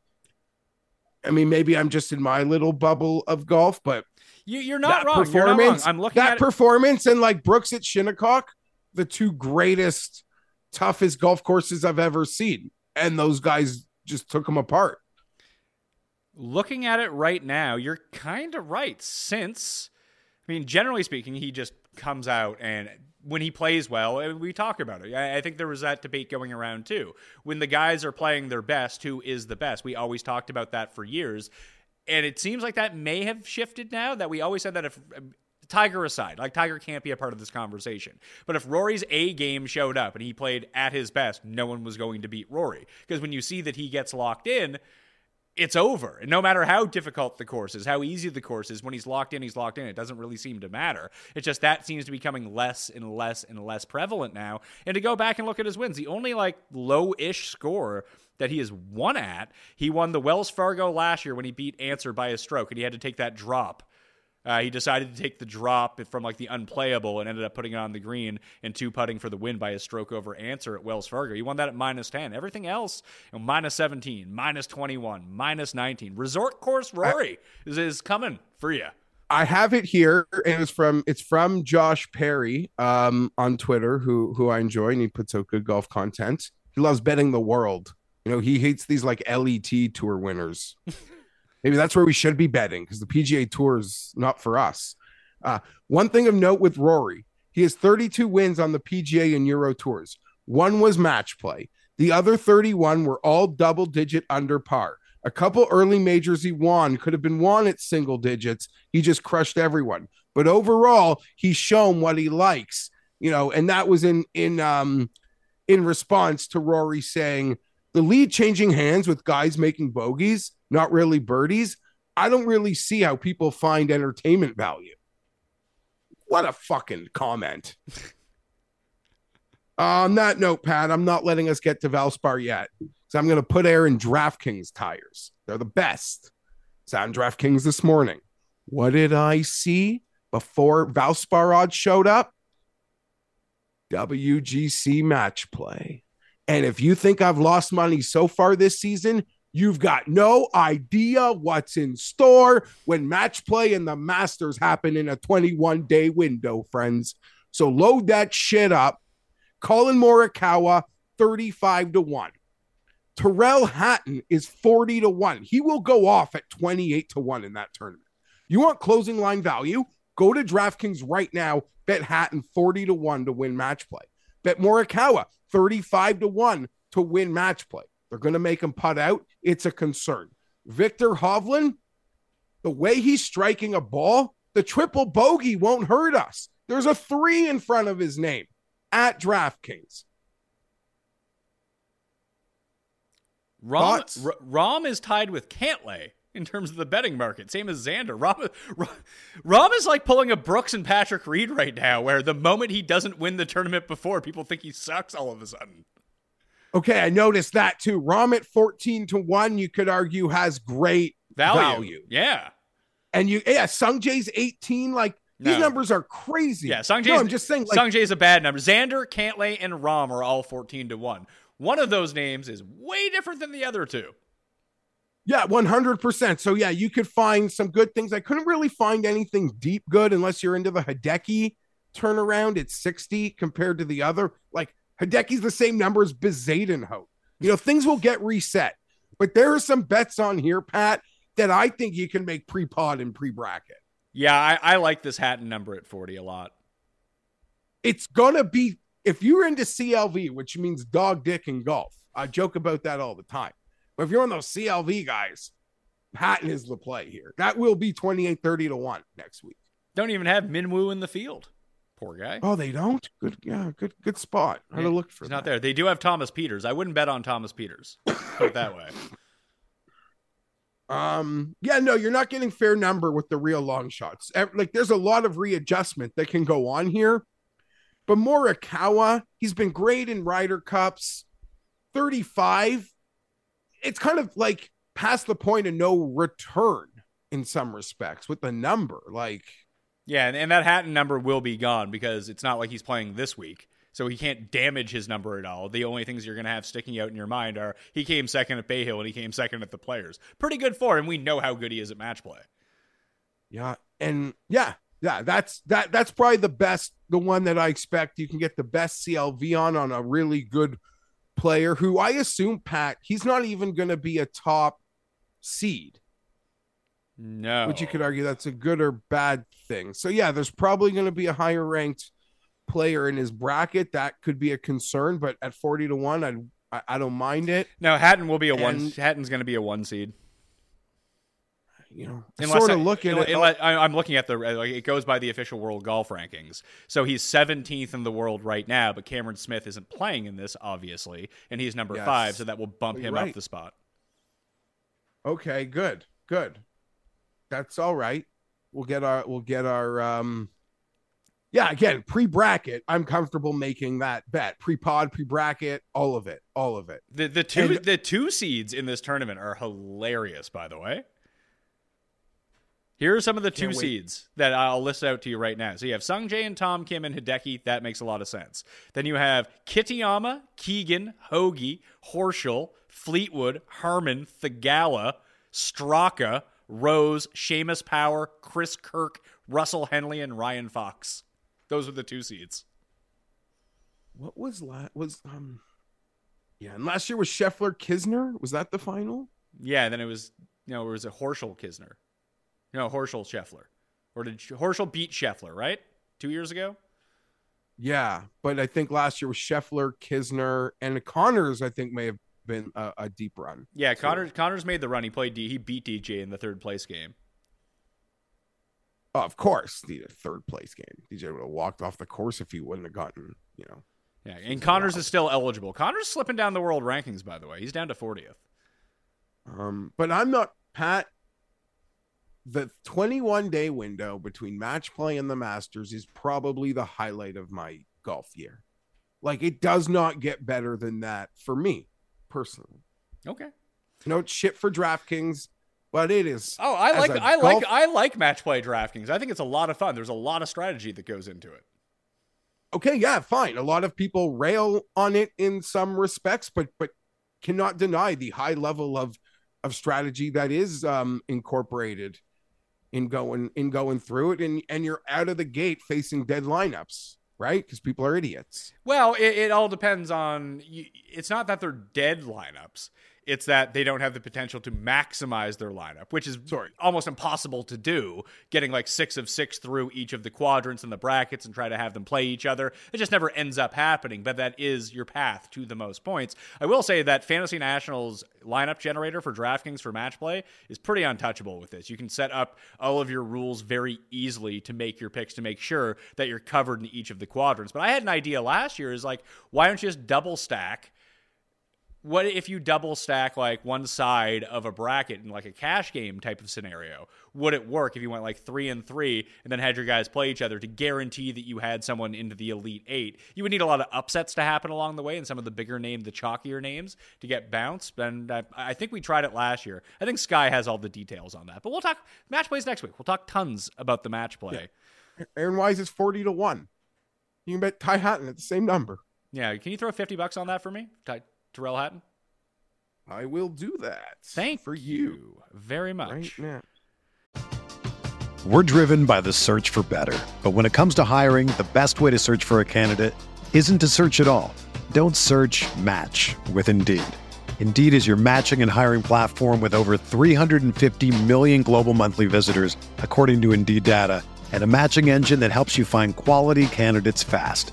I mean, maybe I'm just in my little bubble of golf, but You, you're not that wrong. You're not wrong. performance, I'm looking that performance, and like Brooks at Shinnecock, the two greatest, toughest golf courses I've ever seen, and those guys just took them apart. looking at it right now, you're kind of right. Since, I mean, generally speaking, he just comes out and when he plays well, we talk about it. I I think there was that debate going around too. When the guys are playing their best, who is the best? We always talked about that for years. And it seems like that may have shifted now. That we always said that if um, Tiger aside, like Tiger can't be a part of this conversation. But if Rory's A game showed up and he played at his best, no one was going to beat Rory. Because when you see that he gets locked in, it's over. And no matter how difficult the course is, how easy the course is, when he's locked in, he's locked in. It doesn't really seem to matter. It's just that seems to be becoming less and less and less prevalent now. And to go back and look at his wins, the only like low ish score that he has won at, he won the Wells Fargo last year when he beat Ancer by a stroke and he had to take that drop. Uh, he decided to take the drop from like the unplayable and ended up putting it on the green and two putting for the win by a stroke over Ancer at Wells Fargo. He won that at minus 10. Everything else, you know, minus 17, minus 21, minus 19. Resort course Rory is, is coming for you. I have it here, and it's from it's from Josh Perry um, on Twitter, who who I enjoy, and he puts out good golf content. He loves betting the world. You know, he hates these like LET tour winners. Maybe that's where we should be betting because the PGA Tour is not for us. Uh, one thing of note with Rory, he has 32 wins on the PGA and Euro tours. One was match play. The other 31 were all double digit under par. A couple early majors he won could have been won at single digits. He just crushed everyone. But overall, he's shown what he likes, you know, and that was in in um in response to Rory saying the lead changing hands with guys making bogeys, not really birdies. I don't really see how people find entertainment value. What a fucking comment. Uh, on that note, Pat, I'm not letting us get to Valspar yet. So I'm going to put air in DraftKings tires. They're the best. It's on DraftKings this morning. What did I see before Valspar odds showed up? WGC match play. And if you think I've lost money so far this season, you've got no idea what's in store when match play and the Masters happen in a 21 day window, friends. So load that shit up. Collin Morikawa, 35 to 1. Tyrrell Hatton is 40 to 1. He will go off at 28 to 1 in that tournament. You want closing line value? Go to DraftKings right now. Bet Hatton 40 to 1 to win match play. Bet Morikawa 35 to 1 to win match play. They're going to make him putt out. It's a concern. Viktor Hovland, the way he's striking a ball, the triple bogey won't hurt us. There's a three in front of his name at DraftKings. Rahm, R- Rahm is tied with Cantlay in terms of the betting market, same as Xander. Rahm, is like pulling a Brooks and Patrick Reed right now, where the moment he doesn't win the tournament before, people think he sucks all of a sudden. Okay, I noticed that too. Rahm at 14 to 1, you could argue has great Value. value. Yeah. And you, yeah, Sung Jae's 18. Like these numbers are crazy. Yeah, Sung No, I'm just saying, like, Sung a bad number. Xander, Cantlay, and Rahm are all 14 to 1. One of those names is way different than the other two. Yeah, 100%. So, yeah, you could find some good things. I couldn't really find anything deep good unless you're into the Hideki turnaround at 60 compared to the other. Like, Hideki's the same number as Bezuidenhout. You know, things will get reset. But there are some bets on here, Pat, that I think you can make pre pod and pre bracket. Yeah, I, I like this Hatton number at 40 a lot. It's going to be, if you're into CLV, which means dog, dick, and golf, I joke about that all the time. But if you're on those CLV guys, Hatton is the play here. That will be 28 30 to 1 next week. Don't even have Minwoo in the field. Poor guy. Oh, they don't. Good, yeah, good, good spot. How to look for He's that. not there. They do have Thomas Pieters. I wouldn't bet on Thomas Pieters. Put it that way. Um, yeah, no, you're not getting fair number with the real long shots. Like, there's a lot of readjustment that can go on here. But Morikawa, he's been great in Ryder Cups. 35. It's kind of like past the point of no return in some respects with the number. Like, Yeah, and, and that Hatton number will be gone because it's not like he's playing this week. So he can't damage his number at all. The only things you're going to have sticking out in your mind are he came second at Bay Hill and he came second at the Players. Pretty good for him. We know how good he is at match play. Yeah, and yeah, yeah, that's that that's probably the best, the one that I expect you can get the best CLV on on a really good player who I assume Pat, he's not even going to be a top seed, No. which you could argue that's a good or bad thing. So yeah, there's probably going to be a higher ranked player in his bracket that could be a concern, but at 40 to 1, I'd, I I don't mind it, No, Hatton will be a one. Hatton's going to be a one seed. You know. I Unless sort I, of look at it I, I'm looking at the like it goes by the official world golf rankings. So he's 17th in the world right now, but Cameron Smith isn't playing in this, obviously, and he's number Yes. five, so that will bump him right. up the spot. Okay, good, good. That's all right. We'll get our we'll get our um yeah, again, pre-bracket, I'm comfortable making that bet. Pre-pod, pre-bracket, all of it. All of it. The the two And- the two seeds in this tournament are hilarious, by the way. Here are some of the two Can't wait. seeds that I'll list out to you right now. So you have Sung Jae and Tom Kim and Hideki. That makes a lot of sense. Then you have Kitayama, Keegan, Hoge, Horschel, Fleetwood, Harman, Theegala, Straka, Rose, Seamus Power, Chris Kirk, Russell Henley, and Ryan Fox. Those are the two seeds. What was last was um yeah, and last year was Scheffler Kisner. Was that the final? Yeah, then it was you know, it was a Horschel Kisner. No, Horschel Scheffler. Or did Horschel beat Scheffler, right? Two years ago? Yeah, but I think last year was Scheffler, Kisner, and Conners. I think may have been a, a deep run. Yeah, Conners Conners made the run. He played D he beat DJ in the third place game. Oh, of course, the third place game. DJ would have walked off the course if he wouldn't have gotten, you know. Yeah, and Conners is still eligible. Conners slipping down the world rankings, by the way. He's down to 40th. Um, but I'm not Pat. The 21 day window between match play and the Masters is probably the highlight of my golf year. Like it does not get better than that for me personally. Okay. No shit for DraftKings, but it is. Oh, I like I like I like match play DraftKings. I think it's a lot of fun. There's a lot of strategy that goes into it. okay, yeah, fine. A lot of people rail on it in some respects, but but cannot deny the high level of of strategy that is um incorporated in going in going through it and and you're out of the gate facing dead lineups, right? Because people are idiots. Well, it, it all depends on. It's not that they're dead lineups. It's that they don't have the potential to maximize their lineup, which is Sorry. almost impossible to do. Getting like six of six through each of the quadrants and the brackets and try to have them play each other. It just never ends up happening. But that is your path to the most points. I will say that Fantasy Nationals lineup generator for DraftKings for match play is pretty untouchable with this. You can set up all of your rules very easily to make your picks to make sure that you're covered in each of the quadrants. But I had an idea last year is like, why don't you just double stack? What if you double stack like one side of a bracket in like a cash game type of scenario? Would it work if you went like three and three and then had your guys play each other to guarantee that you had someone into the elite eight? You would need a lot of upsets to happen along the way and some of the bigger name, the chalkier names to get bounced. And I, I think we tried it last year. I think Sky has all the details on that. But we'll talk match plays next week. We'll talk tons about the match play. Aaron Wise is 40 to 1. You can bet Ty Hatton at the same number. Yeah, can you throw fifty bucks on that for me, Ty- Tyrrell Hatton? I will do that. Thank for you. very much. Right now. We're driven by the search for better. But when it comes to hiring, the best way to search for a candidate isn't to search at all. Don't search match with Indeed. Indeed is your matching and hiring platform with over 350 million global monthly visitors, according to Indeed data, and a matching engine that helps you find quality candidates fast.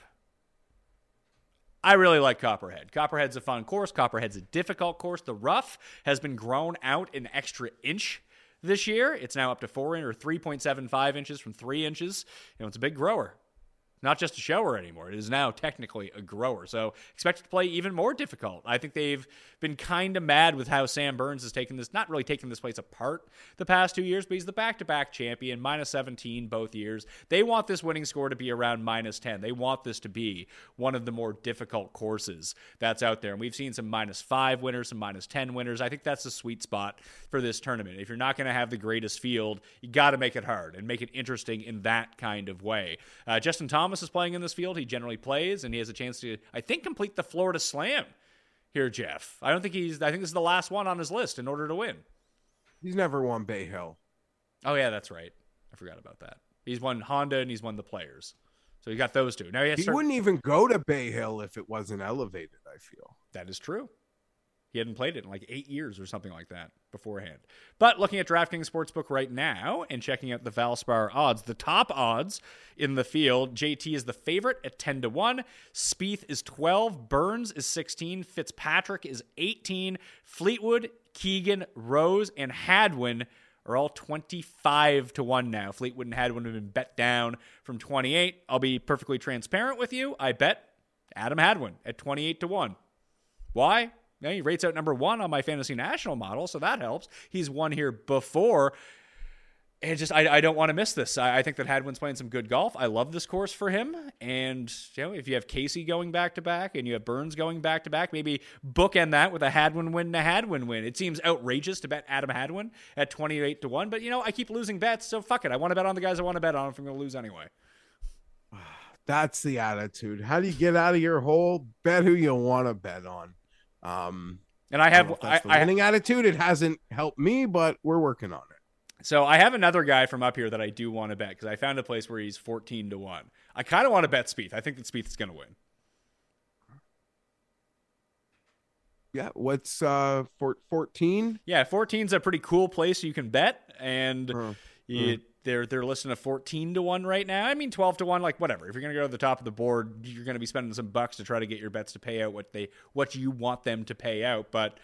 I really like Copperhead. Copperhead's a fun course. Copperhead's a difficult course. The rough has been grown out an extra inch this year. It's now up to four in or 3.75 inches from three inches. You know, it's a big grower not just a shower anymore. It is now technically a grower. So expect it to play even more difficult. I think they've been kind of mad with how Sam Burns has taken this, not really taken this place apart the past two years, but he's the back to back champion, minus 17 both years. They want this winning score to be around minus 10. They want this to be one of the more difficult courses that's out there. And we've seen some minus five winners, some minus 10 winners. I think that's the sweet spot for this tournament. If you're not going to have the greatest field, you got to make it hard and make it interesting in that kind of way. Uh, Justin Thomas Thomas is playing in this field. He generally plays, and he has a chance to, I think, complete the Florida Slam here, Jeff. I don't think he's, I think this is the last one on his list in order to win. He's never won Bay Hill. Oh, yeah, that's right. I forgot about that. He's won Honda and he's won the players. So he got those two. Now he, he wouldn't even go to Bay Hill if it wasn't elevated, I feel. That is true. He hadn't played it in like eight years or something like that beforehand. But looking at DraftKings Sportsbook right now and checking out the Valspar odds, the top odds in the field, JT is the favorite at 10 to 1. Spieth is 12. Burns is 16. Fitzpatrick is 18. Fleetwood, Keegan, Rose, and Hadwin are all 25 to 1 now. Fleetwood and Hadwin have been bet down from 28. I'll be perfectly transparent with you. I bet Adam Hadwin at 28 to 1. Why? He rates out number one on my fantasy national model, so that helps. He's won here before. And just I, I don't want to miss this. I, I think that Hadwin's playing some good golf. I love this course for him. And you know, if you have Casey going back to back and you have Burns going back to back, maybe bookend that with a Hadwin win and a Hadwin win. It seems outrageous to bet Adam Hadwin at twenty eight to one, but you know I keep losing bets, so fuck it. I want to bet on the guys I want to bet on if I'm going to lose anyway. That's the attitude. How do you get out of your hole? Bet who you want to bet on. Um, and I have I, I, winning attitude. It hasn't helped me, but we're working on it. So I have another guy from up here that I do want to bet because I found a place where he's fourteen to one. I kind of want to bet Spieth. I think that Spieth is going to win. Yeah, what's uh 14? Yeah, 14's a pretty cool place you can bet and uh, uh they're they're listing a 14 to 1 right now. I mean 12 to 1 like whatever. If you're going to go to the top of the board, you're going to be spending some bucks to try to get your bets to pay out what they what you want them to pay out, but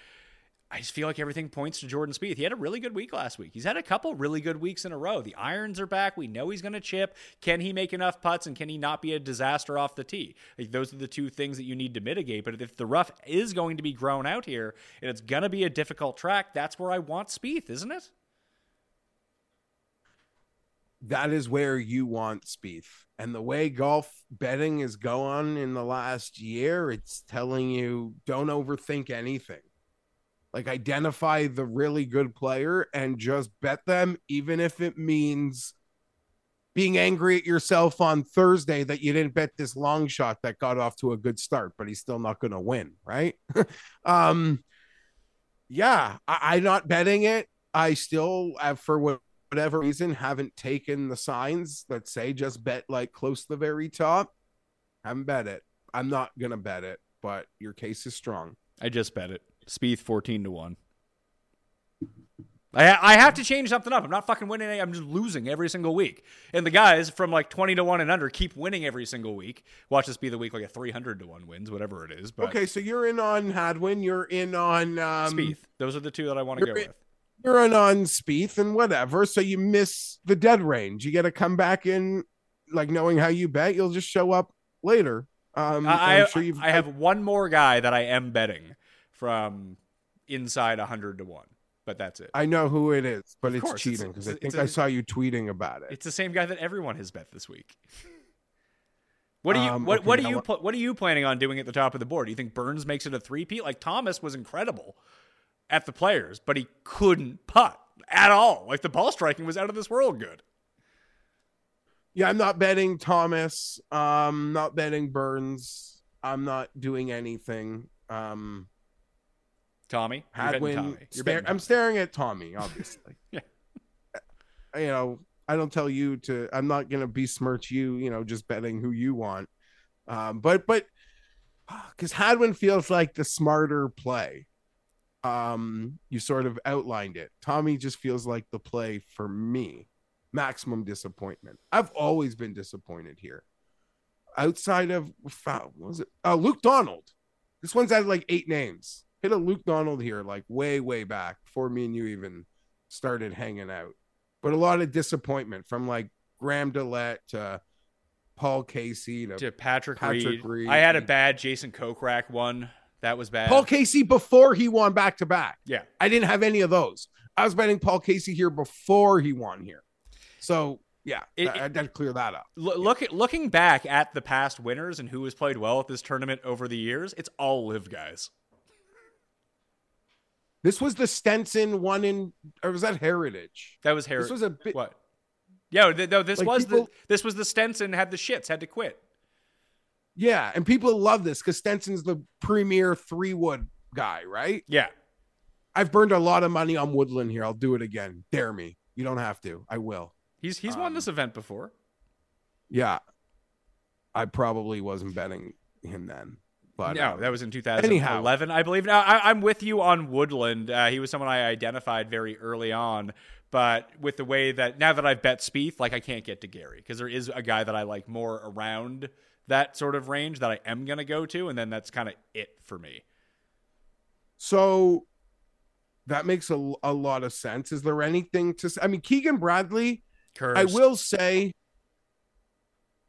I just feel like everything points to Jordan Spieth. He had a really good week last week. He's had a couple really good weeks in a row. The irons are back. We know he's going to chip. Can he make enough putts and can he not be a disaster off the tee? Like those are the two things that you need to mitigate. But if the rough is going to be grown out here and it's going to be a difficult track, that's where I want Spieth, isn't it? That is where you want Spieth. And the way golf betting is going in the last year, it's telling you don't overthink anything. Like identify the really good player and just bet them, even if it means being angry at yourself on Thursday that you didn't bet this long shot that got off to a good start, but he's still not going to win, right? um, yeah, I, I'm not betting it. I still, have, for what whatever reason haven't taken the signs that say just bet like close to the very top, haven't bet it. I'm not gonna bet it, but your case is strong. I just bet it. Spieth fourteen to one. I I have to change something up. I'm not fucking winning. I'm just losing every single week. And the guys from like 20 to one and under keep winning every single week. Watch this be the week like a 300 to one wins, whatever it is. But okay, so you're in on Hadwin. You're in on um, Spieth. Those are the two that I want to go in, with you're an on Spieth and whatever, so you miss the dead range. You got to come back in, like knowing how you bet. You'll just show up later. Um, I, sure I have one more guy that I am betting from inside hundred to one, but that's it. I know who it is, but of it's course, cheating because I think a, I saw you tweeting about it. It's the same guy that everyone has bet this week. What do you Um, what okay, what are you what- are you planning on doing at the top of the board? Do you think Burns makes it a three-peat? Like Thomas was incredible at the players, but he couldn't putt at all. Like the ball striking was out of this world good. Yeah, I'm not betting Thomas. Um, not betting Burns. I'm not doing anything. Um, Tommy, Hadwin. Tommy. I'm staring at Tommy, obviously. Yeah. You know, I don't tell you to. I'm not gonna besmirch you. You know, just betting who you want. Um, but but because Hadwin feels like the smarter play. Um, you sort of outlined it. Tommy just feels like the play for me. Maximum disappointment. I've always been disappointed here. Outside of what was it? Uh, Luke Donald. This one's had like eight names. Hit a Luke Donald here, like way, way back before me and you even started hanging out. But a lot of disappointment from like Graham DeLaet to Paul Casey to, to Patrick, Patrick Reed. Reed. I had a bad Jason Kokrak one. That was bad. Paul Casey before he won back to back. yeah. I didn't have any of those. I was betting Paul Casey here before he won here. So yeah, It- I, I to clear that up. Look at looking back at the past winners and who has played well at this tournament over the years, it's all live guys. This was the Stenson one in, or was that Heritage? That was Heritage. This was a bit. what? Yeah, no, this Like, was people- the this was the Stenson had the shits, had to quit. Yeah, and people love this because Stenson's the premier three wood guy, right? Yeah. I've burned a lot of money on Woodland here. I'll do it again. Dare me. You don't have to. I will. He's he's won Um, this event before. Yeah. I probably wasn't betting him then. But no, um, that was in 2011, I believe. Now, I, I'm with you on Woodland. Uh, he was someone I identified very early on, but with the way that now that I've bet Spieth, like I can't get to Gary because there is a guy that I like more around that sort of range that I am going to go to, and then that's kind of it for me. so that makes a, a lot of sense. Is there anything to say? I mean, Keegan Bradley, I will say,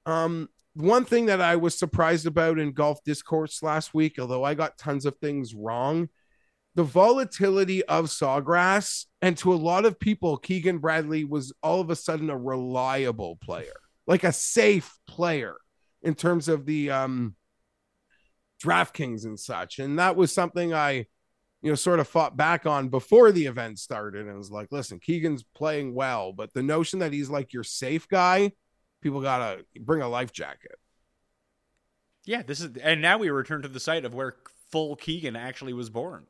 um, one thing that I was surprised about in golf discourse last week, although I got tons of things wrong, the volatility of Sawgrass, and to a lot of people, Keegan Bradley was all of a sudden a reliable player, like a safe player in terms of the um, DraftKings and such. And that was something I, you know, sort of fought back on before the event started. And was like, listen, Keegan's playing well, but the notion that he's like your safe guy, people gotta bring a life jacket. Yeah, this is, and now we return to the site of where full Keegan actually was born.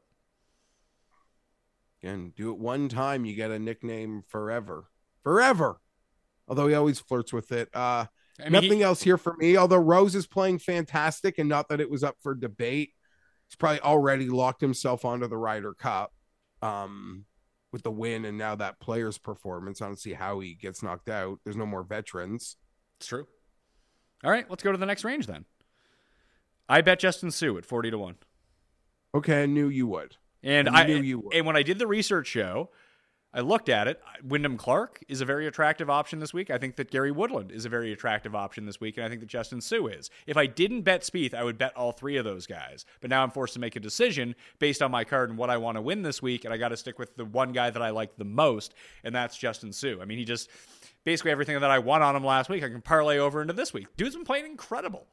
And do it one time, you get a nickname forever, forever. Although he always flirts with it. Uh, I mean, nothing he- else here for me. Although Rose is playing fantastic, and not that it was up for debate. He's probably already locked himself onto the Ryder Cup um, with the win, and now that player's performance. I don't see how he gets knocked out. There's no more veterans. it's true. All right, let's go to the next range then. I bet Justin Suh at 40 to 1. Okay, I knew you would. And I I, knew you would. and when I did the research show, I looked at it. Wyndham Clark is a very attractive option this week. I think that Gary Woodland is a very attractive option this week, and I think that Justin Suh is. If I didn't bet Spieth, I would bet all three of those guys. But now I'm forced to make a decision based on my card and what I want to win this week, and I got to stick with the one guy that I like the most, and that's Justin Suh. I mean, he just basically everything that I won on him last week, I can parlay over into this week. Dude's been playing incredible.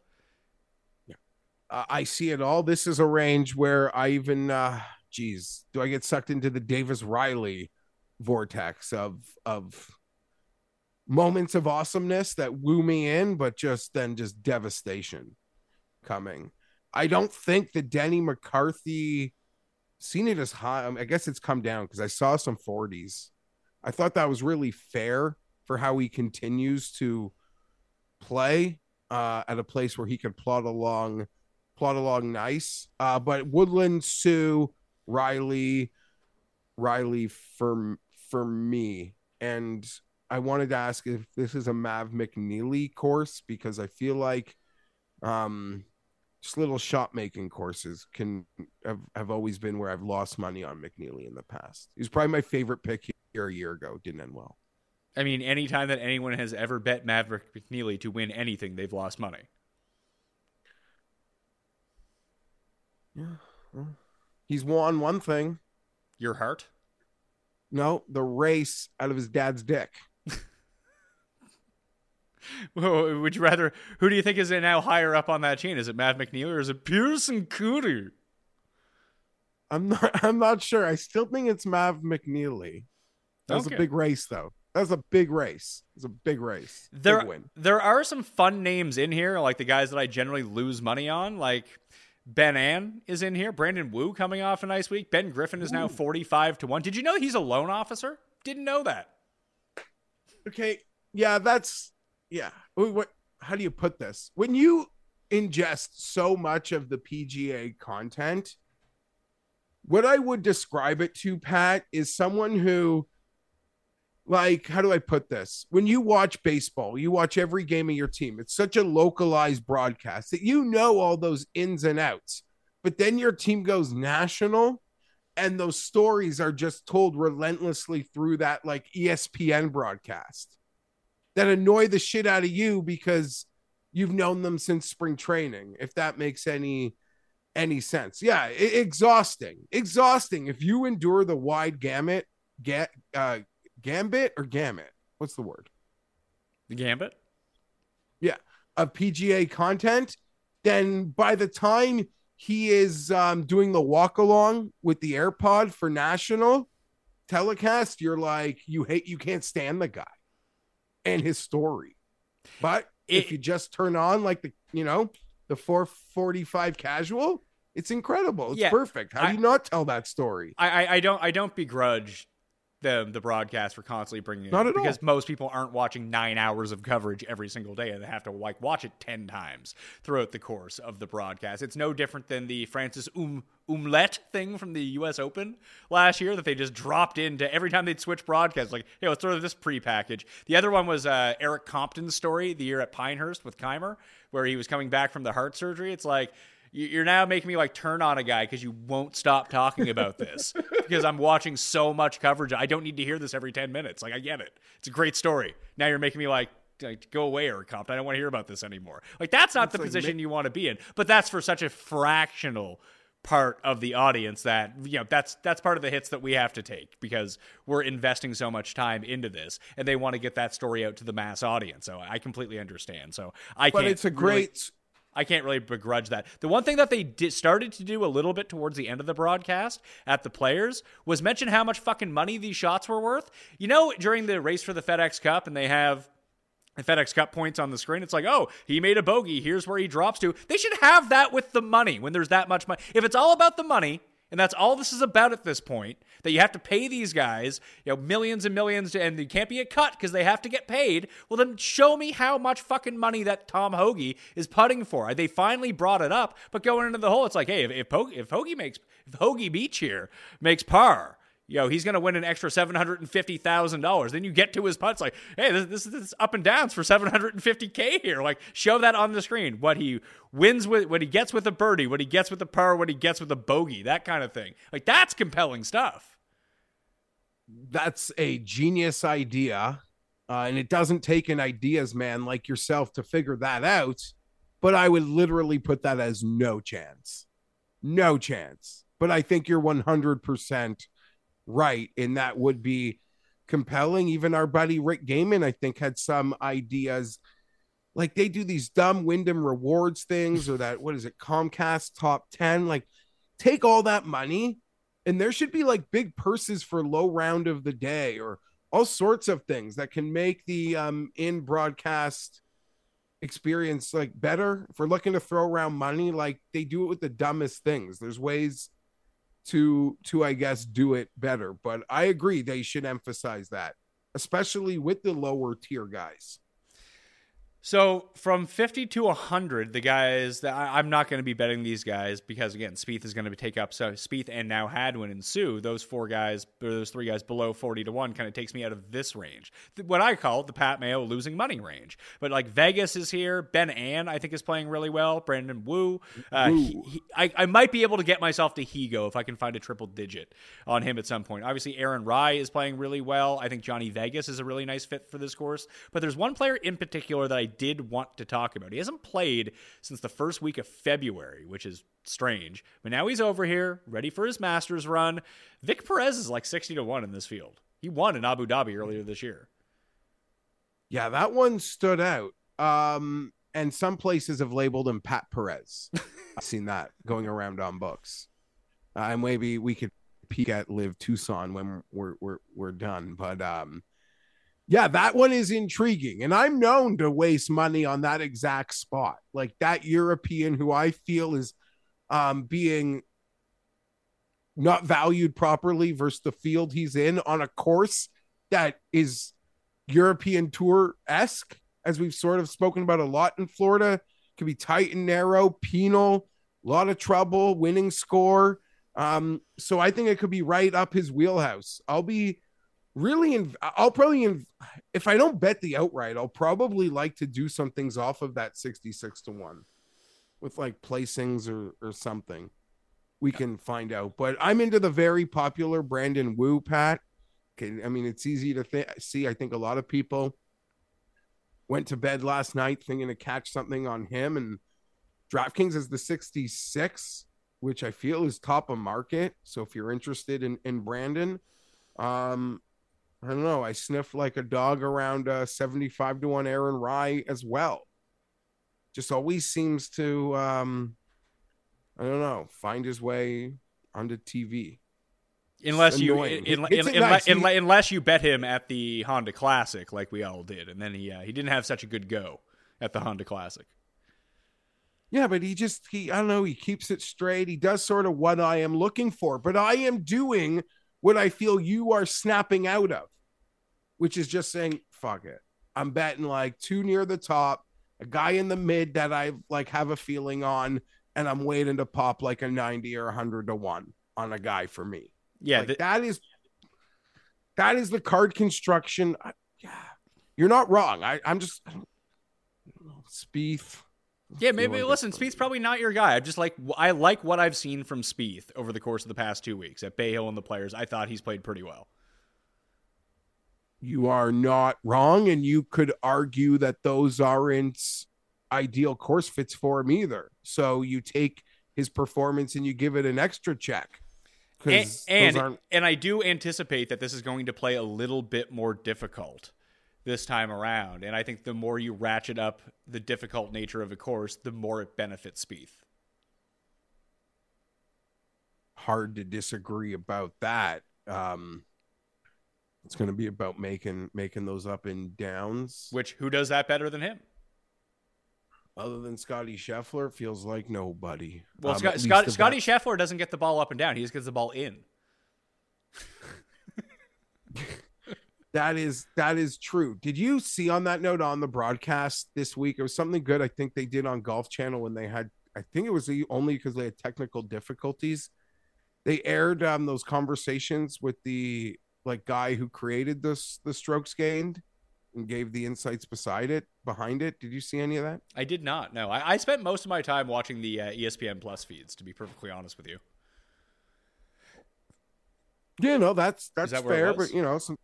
Uh, I see it all. This is a range where I even, uh, geez, do I get sucked into the Davis Riley vortex of of moments of awesomeness that woo me in, but just then just devastation coming. I don't think the Denny McCarthy seen it as high. I guess it's come down because I saw some 40s. I thought that was really fair for how he continues to play uh, at a place where he could plot along plot along nice. Uh, but Woodland, Suh, Riley, Riley for for me, and I wanted to ask if this is a Mav McNealy course because I feel like um, just little shot making courses can have, have always been where I've lost money on McNealy in the past. He was probably my favorite pick here a year ago. Didn't end well. I mean, anytime that anyone has ever bet Maverick McNealy to win anything, they've lost money. Yeah. He's won one thing. Your heart? No, the race out of his dad's dick. Well, Would you rather? Who do you think is now higher up on that chain? Is it Matt McNealy or is it Pierceson Coody? I'm not. I'm not sure. I still think it's Mav McNealy. That was Okay. a big race, though. That was a big race. It was a big race. There, big there are some fun names in here, like the guys that I generally lose money on. Like Ben An is in here. Brandon Wu coming off a nice week. Ben Griffin is now forty-five to one. Did you know he's a loan officer? Didn't know that. Okay. Yeah, that's yeah. Wh- What? How do you put this? When you ingest so much of the PGA content, what I would describe it to, Pat, is someone who, like, how do I put this? When you watch baseball, you watch every game of your team. It's such a localized broadcast that you know all those ins and outs. But then your team goes national and those stories are just told relentlessly through that like ESPN broadcast that annoy the shit out of you because you've known them since spring training if that makes any any sense yeah exhausting exhausting if you endure the wide gamut get uh, gambit or gamut what's the word The Gambit. Yeah. Of PGA content, then by the time he is um, doing the walk along with the AirPod for national telecast, you're like, you hate, you can't stand the guy and his story. But if you just turn on like the, you know, the 445 casual, it's incredible. It's Yeah, perfect. How do you not tell that story? I, I, I don't I don't begrudge the the broadcast for constantly bringing it Not at all. because most people aren't watching nine hours of coverage every single day and they have to like watch it ten times throughout the course of the broadcast. It's no different than the Francis um, Ouimet thing from the U.S. Open last year that they just dropped into every time they'd switch broadcasts. Like, hey, let's throw this pre-package. The other one was uh, Erik Compton's story the year at Pinehurst with Kaymer, where he was coming back from the heart surgery. It's like you're now making me like turn on a guy because you won't stop talking about this because I'm watching so much coverage. I don't need to hear this every 10 minutes. Like, I get it. It's a great story. Now you're making me like, like go away, or Compton. I don't want to hear about this anymore. Like, that's not the like position ma- you want to be in. But that's for such a fractional part of the audience that you know that's that's part of the hits that we have to take because we're investing so much time into this and they want to get that story out to the mass audience so i completely understand so i But it's a great, I can't really begrudge that. The one thing that they did, started to do a little bit towards the end of the broadcast at the players was mention how much fucking money these shots were worth. You know, during the race for the FedEx Cup, and they have the FedEx Cup points on the screen. It's like, oh, he made a bogey. Here's where he drops to. They should have that with the money when there's that much money. If it's all about the money, and that's all this is about at this point, that you have to pay these guys, you know, millions and millions, and they can't be a cut because they have to get paid. Well, then show me how much fucking money that Tom Hoge is putting for. They finally brought it up, but going into the hole, it's like, hey, if if, Ho- if Hoge makes, if Hoge Beach here makes par, yo, he's going to win an extra $750,000. Then you get to his putts like, hey, this, this, this is up and downs for 750K here. Like, show that on the screen. What he wins with, what he gets with a birdie, what he gets with a par, what he gets with a bogey, that kind of thing. Like, that's compelling stuff. that's a genius idea. Uh, and it doesn't take an ideas man like yourself to figure that out. But I would literally put that as no chance. No chance. But I think you're 100% right. And that would be compelling. Even our buddy Rick Gehman, I think, had some ideas. Like they do these dumb Wyndham rewards things or that, what is it, Comcast top 10. Like take all that money and there should be like big purses for low round of the day or all sorts of things that can make the um in broadcast experience like better if we're looking to throw around money like they do it with the dumbest things there's ways to to i guess do it better. But i agree they should emphasize that especially with the lower tier guys So from 50 to 100, the guys that I, I'm not going to be betting these guys because again, Spieth is going to take up so Spieth and now Hadwin and Suh. Those four guys, or those three guys below 40 to one, kind of takes me out of this range. What I call the Pat Mayo losing money range. But like Vegas is here. Ben An I think is playing really well. Brandon Wu. Uh, he- he- I, I might be able to get myself to Higgo if I can find a triple digit on him at some point. Obviously, Aaron Rai is playing really well. I think Johnny Vegas is a really nice fit for this course. But there's one player in particular that I did want to talk about. He hasn't played since the first week of February, which is strange. But now he's over here, ready for his Masters run. Vic Perez is like 60 to 1 in this field. He won in Abu Dhabi earlier this year. Yeah, that one stood out. Um, and some places have labeled him Pat Perez. I've seen that going around on books. Uh, and maybe we could peek at LIV Tucson when we're we're we're done. But um, yeah, that one is intriguing, and I'm known to waste money on that exact spot, like that European who I feel is um being not valued properly versus the field he's in on a course that is European Tour esque, as we've sort of spoken about a lot in Florida. Could be tight and narrow, penal, a lot of trouble, winning score. Um, so I think it could be right up his wheelhouse. I'll be really in, I'll probably, in, if I don't bet the outright, I'll probably like to do some things off of that 66 to 1 with like placings or, or something. We can find out. But I'm into the very popular Brandon Wu, Pat. Okay, I mean, it's easy to th- see. I think a lot of people went to bed last night thinking to catch something on him, and DraftKings is the 66, which I feel is top of market. So if you're interested in in Brandon, um, I don't know. I sniffed like a dog around uh, 75 to one Aaron Rai as well. Just always seems to, um, I don't know, find his way onto TV. Unless you, in, in- nice. in- He- unless you bet him at the Honda Classic, like we all did, and then he uh, he didn't have such a good go at the Honda Classic. Yeah, but he just he I don't know, he keeps it straight. He does sort of what I am looking for, but I am doing what I feel you are snapping out of, which is just saying, fuck it. I'm betting like two near the top, a guy in the mid that I like have a feeling on, and I'm waiting to pop like a 90 or a 100 to 1 on a guy for me. Yeah, Like, th- that is that is the card construction. I, yeah, you're not wrong. I, I'm just I don't, I don't know, Spieth. Yeah. Maybe listen, it's- Spieth's probably not your guy. I just like I like what I've seen from Spieth over the course of the past two weeks at Bay Hill and the Players. I thought he's played pretty well. you are not wrong and you could argue that those aren't ideal course fits for him either so you take his performance and you give it an extra check And and, and I do anticipate that this is going to play a little bit more difficult this time around. And I think the more you ratchet up the difficult nature of a course, the more it benefits Spieth. hard to disagree about that um it's going to be about making making those up and downs Which who does that better than him? other than scotty scheffler feels like nobody Well, Um, Scott, Scott, Scotty Scheffler doesn't get the ball up and down. He just gets the ball in. That is that is true. Did you see on that note on the broadcast this week? It was something good. I think they did on Golf Channel when they had. I think it was the- only because they had technical difficulties. They aired um, those conversations with the like guy who created this the strokes gained and gave the insights beside it behind it. Did you see any of that? I did not. No, I, I spent most of my time watching the uh, ESPN Plus feeds. To be perfectly honest with you, Yeah, no, that's that's that fair. But you know, some.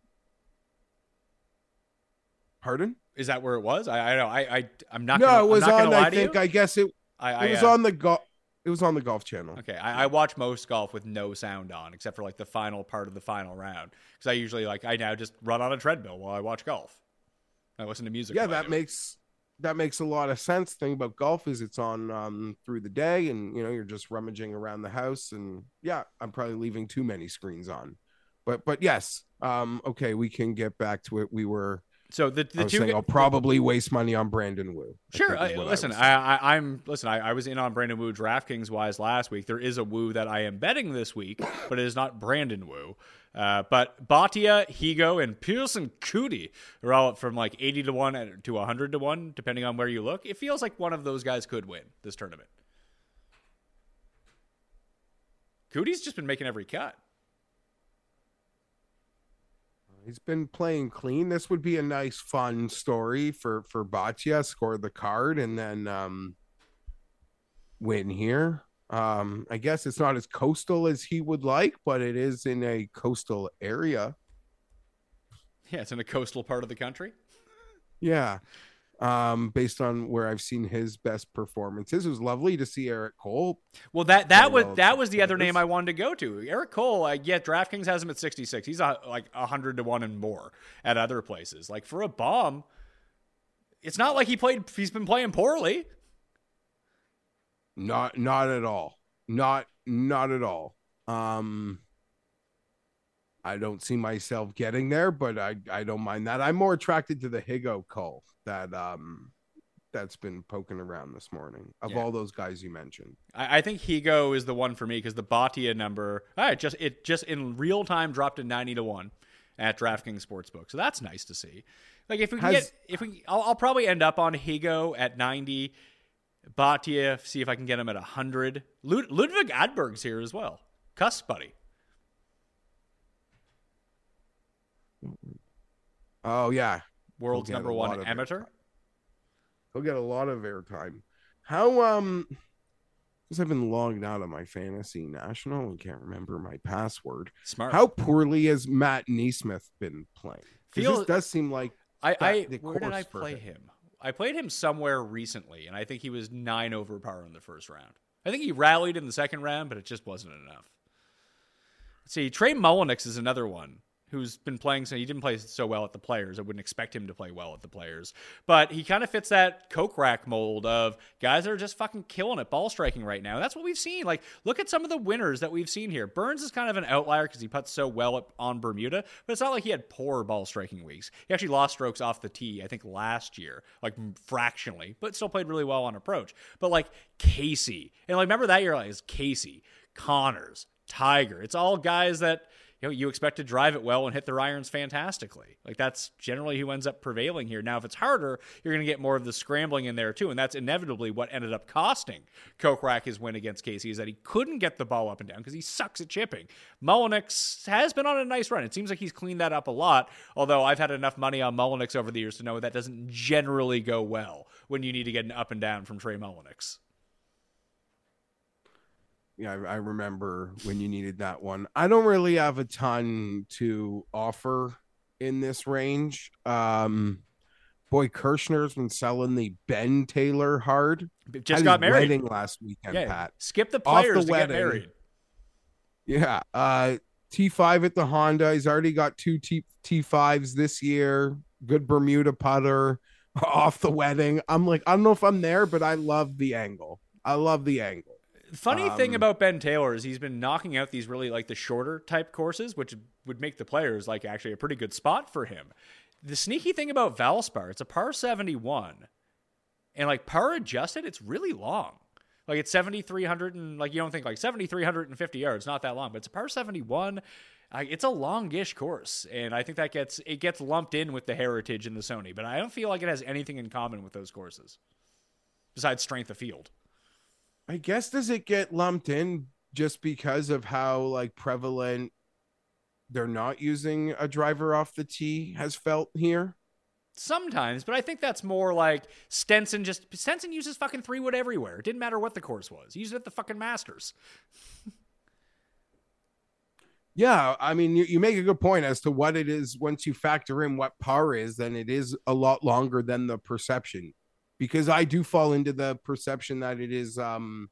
Pardon? is that where it was? I, I know. I, I I'm not. no, gonna, it was on. I think. I guess it. I, I, It was uh, on the golf. It was on the golf channel. Okay, I, I watch most golf with no sound on, except for like the final part of the final round, because I usually like I now just run on a treadmill while I watch golf. I listen to music. yeah that makes that makes a lot of sense thing about golf is it's on um through the day and you know you're just rummaging around the house and yeah i'm probably leaving too many screens on but but yes um okay we can get back to it we were so the I the was two. saying i'll probably waste money on brandon wu I Sure. I, listen, I, I, I'm listen. I, I was in on Brandon Wu DraftKings wise last week. There is a Wu that I am betting this week, but it is not Brandon Wu. Uh, but Bhatia, Higgo, and Pierceson Coody are all up from like 80 to one to 100 to one, depending on where you look. It feels like one of those guys could win this tournament. Coody's just been making every cut. He's been playing clean this would be a nice fun story for for Bhatia score the card and then um win here um i guess it's not as coastal as he would like but it is in a coastal area Yeah, it's in a coastal part of the country. Yeah. Um, based on where I've seen his best performances. It was lovely to see Eric Cole. Well, that that was that was the other name I wanted to go to. Eric Cole. Uh, yeah, DraftKings has him at sixty six. He's a, like hundred to one and more at other places. Like for a bomb, It's not like he played. He's been playing poorly. Not not at all. Not not at all. Um I don't see myself getting there, but I I don't mind that. I'm more attracted to the Higgo call that um that's been poking around this morning of Yeah. all those guys you mentioned. I, I think Higgo is the one for me because the Bhatia number, all right, just it just in real time dropped to ninety to one at DraftKings Sportsbook, so that's nice to see. Like if we can Has- get, if we, I'll, I'll probably end up on Higgo at ninety. Bhatia, see if I can get him at hundred. Lud- Ludvig Åberg's here as well. Cuss buddy. Oh yeah. World's number one amateur. He'll get a lot of airtime. How um because I've been logged out of my fantasy national and can't remember my password. Smart. How poorly has Matt NeSmith been playing? Feel- this does seem like I, that- I the where did I play him. him? I played him somewhere recently, and I think he was nine over par in the first round. I think he rallied in the second round, but it just wasn't enough. Let's see, Trey Mullinax is another one who's been playing. So he didn't play so well at the Players. I wouldn't expect him to play well at the Players, but he kind of fits that Kokrak mold of guys that are just fucking killing it ball striking right now. That's what we've seen. Like, look at some of the winners that we've seen here. Burns is kind of an outlier because he puts so well at, on Bermuda, but it's not like he had poor ball striking weeks. He actually lost strokes off the tee, I think, last year, like fractionally, but still played really well on approach. But like Casey, and like remember that year, like it's Casey, Conners, Tiger. It's all guys that you know you expect to drive it well and hit their irons fantastically. Like that's generally who ends up prevailing here. Now, if it's harder, you're going to get more of the scrambling in there too, and that's inevitably what ended up costing Kokrak his win against Casey is that he couldn't get the ball up and down because he sucks at chipping. Mullinax has been on a nice run. It seems like he's cleaned that up a lot. Although I've had enough money on Mullinax over the years to know that doesn't generally go well when you need to get an up and down from Trey Mullinax. I, I remember when you needed that one. I don't really have a ton to offer in this range. Um, boy, Kirshner's been selling the Ben Taylor hard. Just got married. wedding last weekend, yeah, Pat. skip the Off the players to get married. Yeah, uh, T5 at the Honda. He's already got two T T5s this year. Good Bermuda putter off the wedding. I'm like, I don't know if I'm there, but I love the angle. I love the angle. Funny thing Um, about Ben Taylor is he's been knocking out these really like the shorter type courses, which would make the players like actually a pretty good spot for him. The sneaky thing about Valspar, it's a par 71, and like par adjusted, it's really long. Like it's 7,300 and like you don't think like 7,350 yards, not that long, but it's a par 71. Uh, it's a longish course, and I think that gets it gets lumped in with the Heritage and the Sony, but I don't feel like it has anything in common with those courses besides strength of field. I guess does it get lumped in just because of how like prevalent they're not using a driver off the tee has felt here? Sometimes, but I think that's more like Stenson just Stenson uses fucking three wood everywhere. It didn't matter what the course was. He used it at the fucking Masters. Yeah, I mean, you, you make a good point as to what it is once you factor in what par is, then it is a lot longer than the perception. Because I do fall into the perception that it is um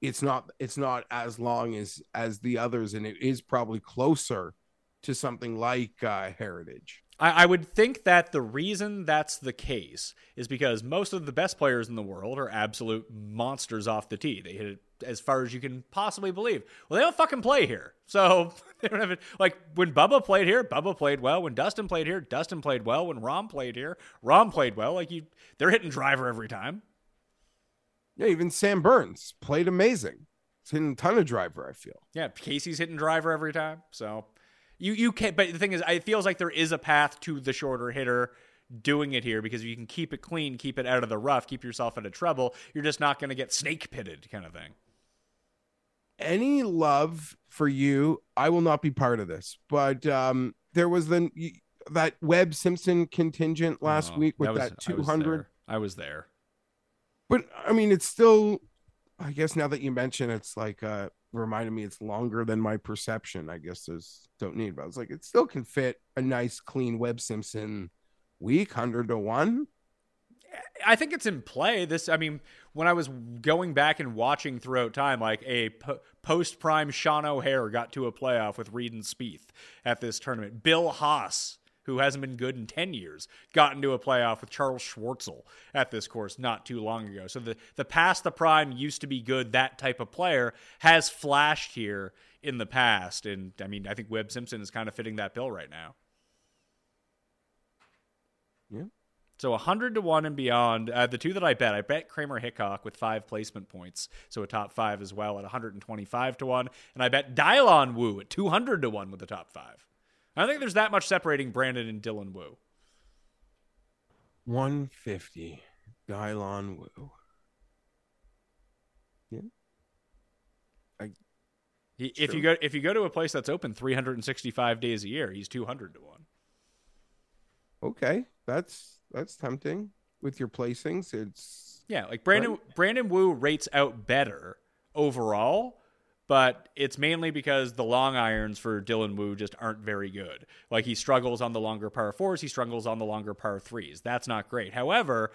it's not it's not as long as as the others and it is probably closer to something like uh heritage. I, I would think that the reason that's the case is because most of the best players in the world are absolute monsters off the tee. They hit it as far as you can possibly believe. Well, they don't fucking play here. So they don't have it. Like when Bubba played here, Bubba played well. When Dustin played here, Dustin played well. When Rahm played here, Rahm played well. Like you, they're hitting driver every time. Yeah, even Sam Burns played amazing. He's hitting a ton of driver, I feel. Yeah, Casey's hitting driver every time. So you you can but the thing is it feels like there is a path to the shorter hitter doing it here because you can keep it clean, keep it out of the rough, keep yourself out of trouble. You're just not going to get snake pitted kind of thing. any love for you i will not be part of this but um there was the that webb simpson contingent last Oh, week with was- that I was 200. I was there. but i mean it's still i guess now that you mention it's like uh reminded me it's longer than my perception i guess there's don't need but i was like it still can fit a nice clean webb simpson week 100 to 1 I think it's in play. This, I mean, when I was going back and watching throughout time, like a po- post prime Sean O'Hair got to a playoff with Reed and Spieth at this tournament. Bill Haas who hasn't been good in 10 years, got into a playoff with Charles Schwartzel at this course not too long ago. So the, the past the prime used to be good, that type of player has flashed here in the past. And I mean, I think Webb Simpson is kind of fitting that bill right now. Yeah. So 100 to 1 and beyond. Uh, the two that I bet, I bet Kramer Hickok with five placement points, so a top five as well at 125 to 1. And I bet Dylan Wu at 200 to 1 with the top five. I don't think there's that much separating Brandon and Dylan Wu. 150. Dylan Wu. He, if you go if you go to a place that's open 365 days a year, he's 200 to 1. Okay. That's that's tempting with your placings. It's Yeah, like Brandon Brandon Wu rates out better overall, but it's mainly because the long irons for Dylan Wu just aren't very good. Like he struggles on the longer par fours, he struggles on the longer par threes. That's not great. However,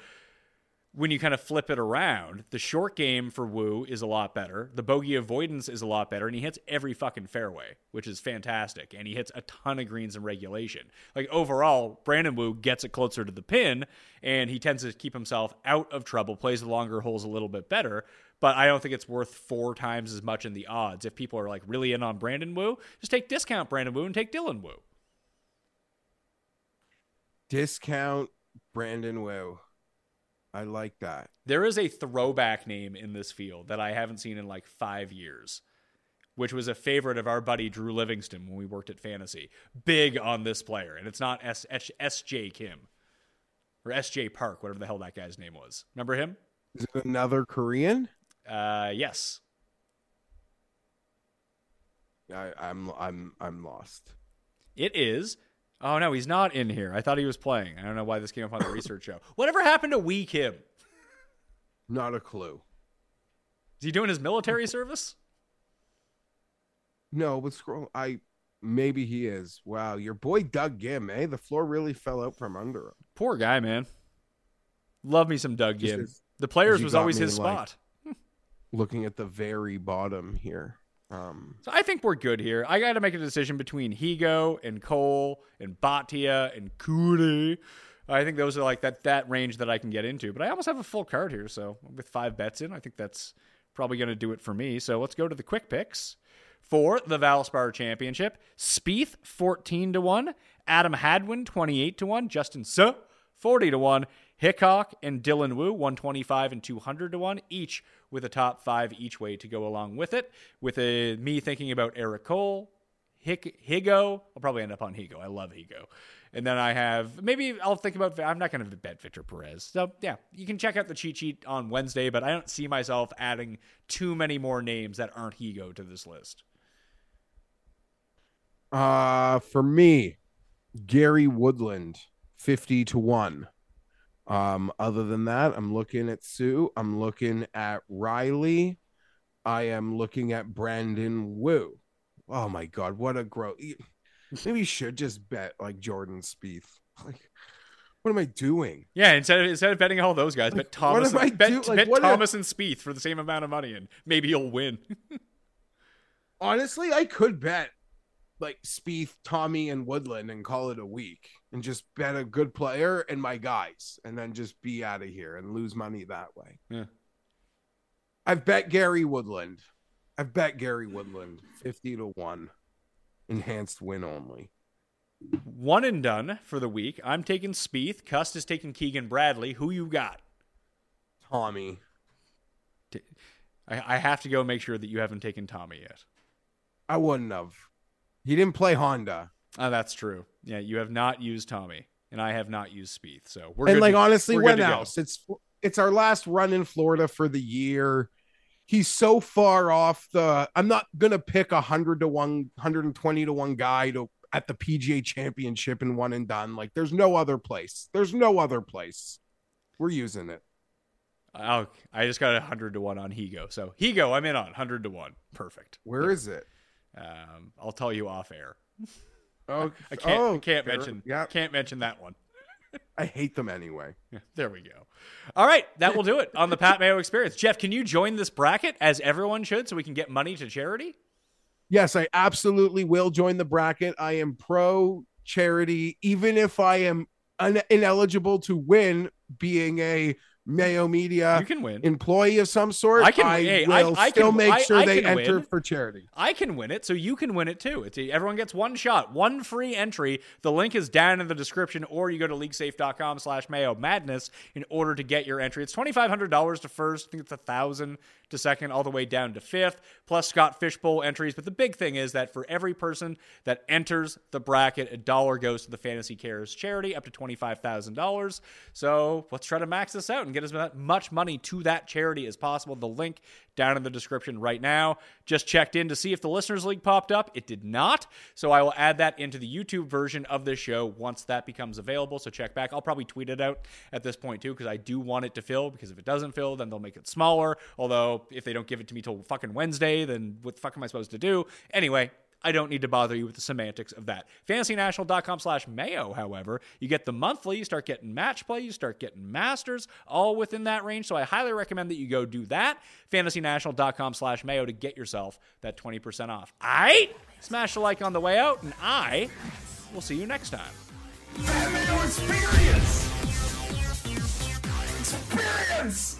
when you kind of flip it around, the short game for Wu is a lot better. The bogey avoidance is a lot better, and he hits every fucking fairway, which is fantastic. And he hits a ton of greens in regulation. Like overall, Brandon Wu gets it closer to the pin, and he tends to keep himself out of trouble, plays the longer holes a little bit better. But I don't think it's worth four times as much in the odds. If people are like really in on Brandon Wu, just take discount Brandon Wu and take Dylan Wu. discount Brandon Wu. I like that. There is a throwback name in this field that I haven't seen in like five years, which was a favorite of our buddy Drew Livingston when we worked at Fantasy. Big on this player, and it's not S- S- S.J. Kim or S.J. Park, whatever the hell that guy's name was. Remember him? Is it another Korean? Uh, yes. I, I'm I'm I'm lost. It is. Oh no, he's not in here. I thought he was playing. I don't know why this came up on the research show. Whatever happened to Whee Kim? Not a clue. Is he doing his military service? No, but scroll. I maybe he is. Wow, your boy Doug Ghim, eh? The floor really fell out from under him. Poor guy, man. Love me some Doug as- The players was always his like- spot. Looking at the very bottom here. Um, So I think we're good here. I got to make a decision between Higgo and Cole and Bhatia and Coody. I think those are like that that range that I can get into. But I almost have a full card here, so with five bets in, I think that's probably going to do it for me. So let's go to the quick picks for the Valspar Championship. Spieth fourteen to one, Adam Hadwin twenty eight to one, Justin Suh forty to one, Hickok and Dylan Wu 125 and 200 to 1 each with a top 5 each way to go along with it. With a me thinking about Eric Cole Hick, Higgo I'll probably end up on Higgo. I love Higgo. And then I have maybe I'll think about I'm not going to bet Victor Perez. So yeah you can check out the cheat sheet on Wednesday but I don't see myself adding too many more names that aren't Higgo to this list. Uh for me, Gary Woodland, fifty to one. Um, other than that, I'm looking at Suh. I'm looking at Riley. I am looking at Brandon Wu. Oh my god, what a growth! Maybe you should just bet like Jordan Spieth. Like, what am I doing? yeah instead of, instead of betting all those guys bet Thomas am I bet, do- like, bet what Thomas and Spieth for the same amount of money and maybe you'll win Honestly, I could bet like Spieth, Tommy, and Woodland and call it a week and just bet a good player and my guys and then just be out of here and lose money that way. Yeah. I've bet Gary Woodland. I've bet Gary Woodland 50 to 1. Enhanced win only. One and done for the week. I'm taking Spieth. Cust is taking Keegan Bradley. Who you got? Tommy. I, I have to go make sure that you haven't taken Tommy yet. I wouldn't have. He didn't play Honda. Oh, that's true. Yeah, you have not used Tommy, and I have not used Spieth. So we're and like to- honestly, when else? It's it's our last run in Florida for the year. He's so far off the. I'm not gonna pick a hundred to one, hundred and twenty to one guy to at the PGA Championship and one and done. Like there's no other place. There's no other place. We're using it. Oh, I just got a hundred to one on Higgo. So Higgo, I'm in on hundred to one. Perfect. Where is it? Um, I'll tell you off air. Oh, I can't. oh, I can't fair- mention. Yeah, Can't mention that one. I hate them anyway. Yeah, there we go. All right, that will do it on the Pat Mayo Experience. Jeff, can you join this bracket as everyone should, so we can get money to charity? Yes, I absolutely will join the bracket. I am pro charity, even if I am un- ineligible to win, being a Mayo Media You can win. employee of some sort. I can- I hey, I- will I still can- make sure I they enter win. for charity. I can win it, so you can win it too. It's everyone gets one shot, one free entry. The link is down in the description, or you go to leaguesafe.com slash mayo madness in order to get your entry. It's twenty five hundred dollars to first, I think it's a thousand to second, all the way down to fifth, plus Scott Fish Bowl entries. But the big thing is that for every person that enters the bracket, a dollar goes to the Fantasy Cares charity, up to twenty five thousand dollars. So let's try to max this out and get as much money to that charity as possible. The link down in the description right now. Just checked in to see if the Listeners League popped up. It did not. So I will add that into the YouTube version of this show once that becomes available. So check back. I'll probably tweet it out at this point too because I do want it to fill because if it doesn't fill, then they'll make it smaller. Although if they don't give it to me till fucking Wednesday, then what the fuck am I supposed to do? Anyway, I don't need to bother you with the semantics of that. FantasyNational.com slash Mayo, however, you get the monthly, you start getting match play, you start getting masters, all within that range. So I highly recommend that you go do that. FantasyNational.com slash Mayo to get yourself that 20% off. Right? Smash the like on the way out, and I will see you next time. Mayo Experience! Experience!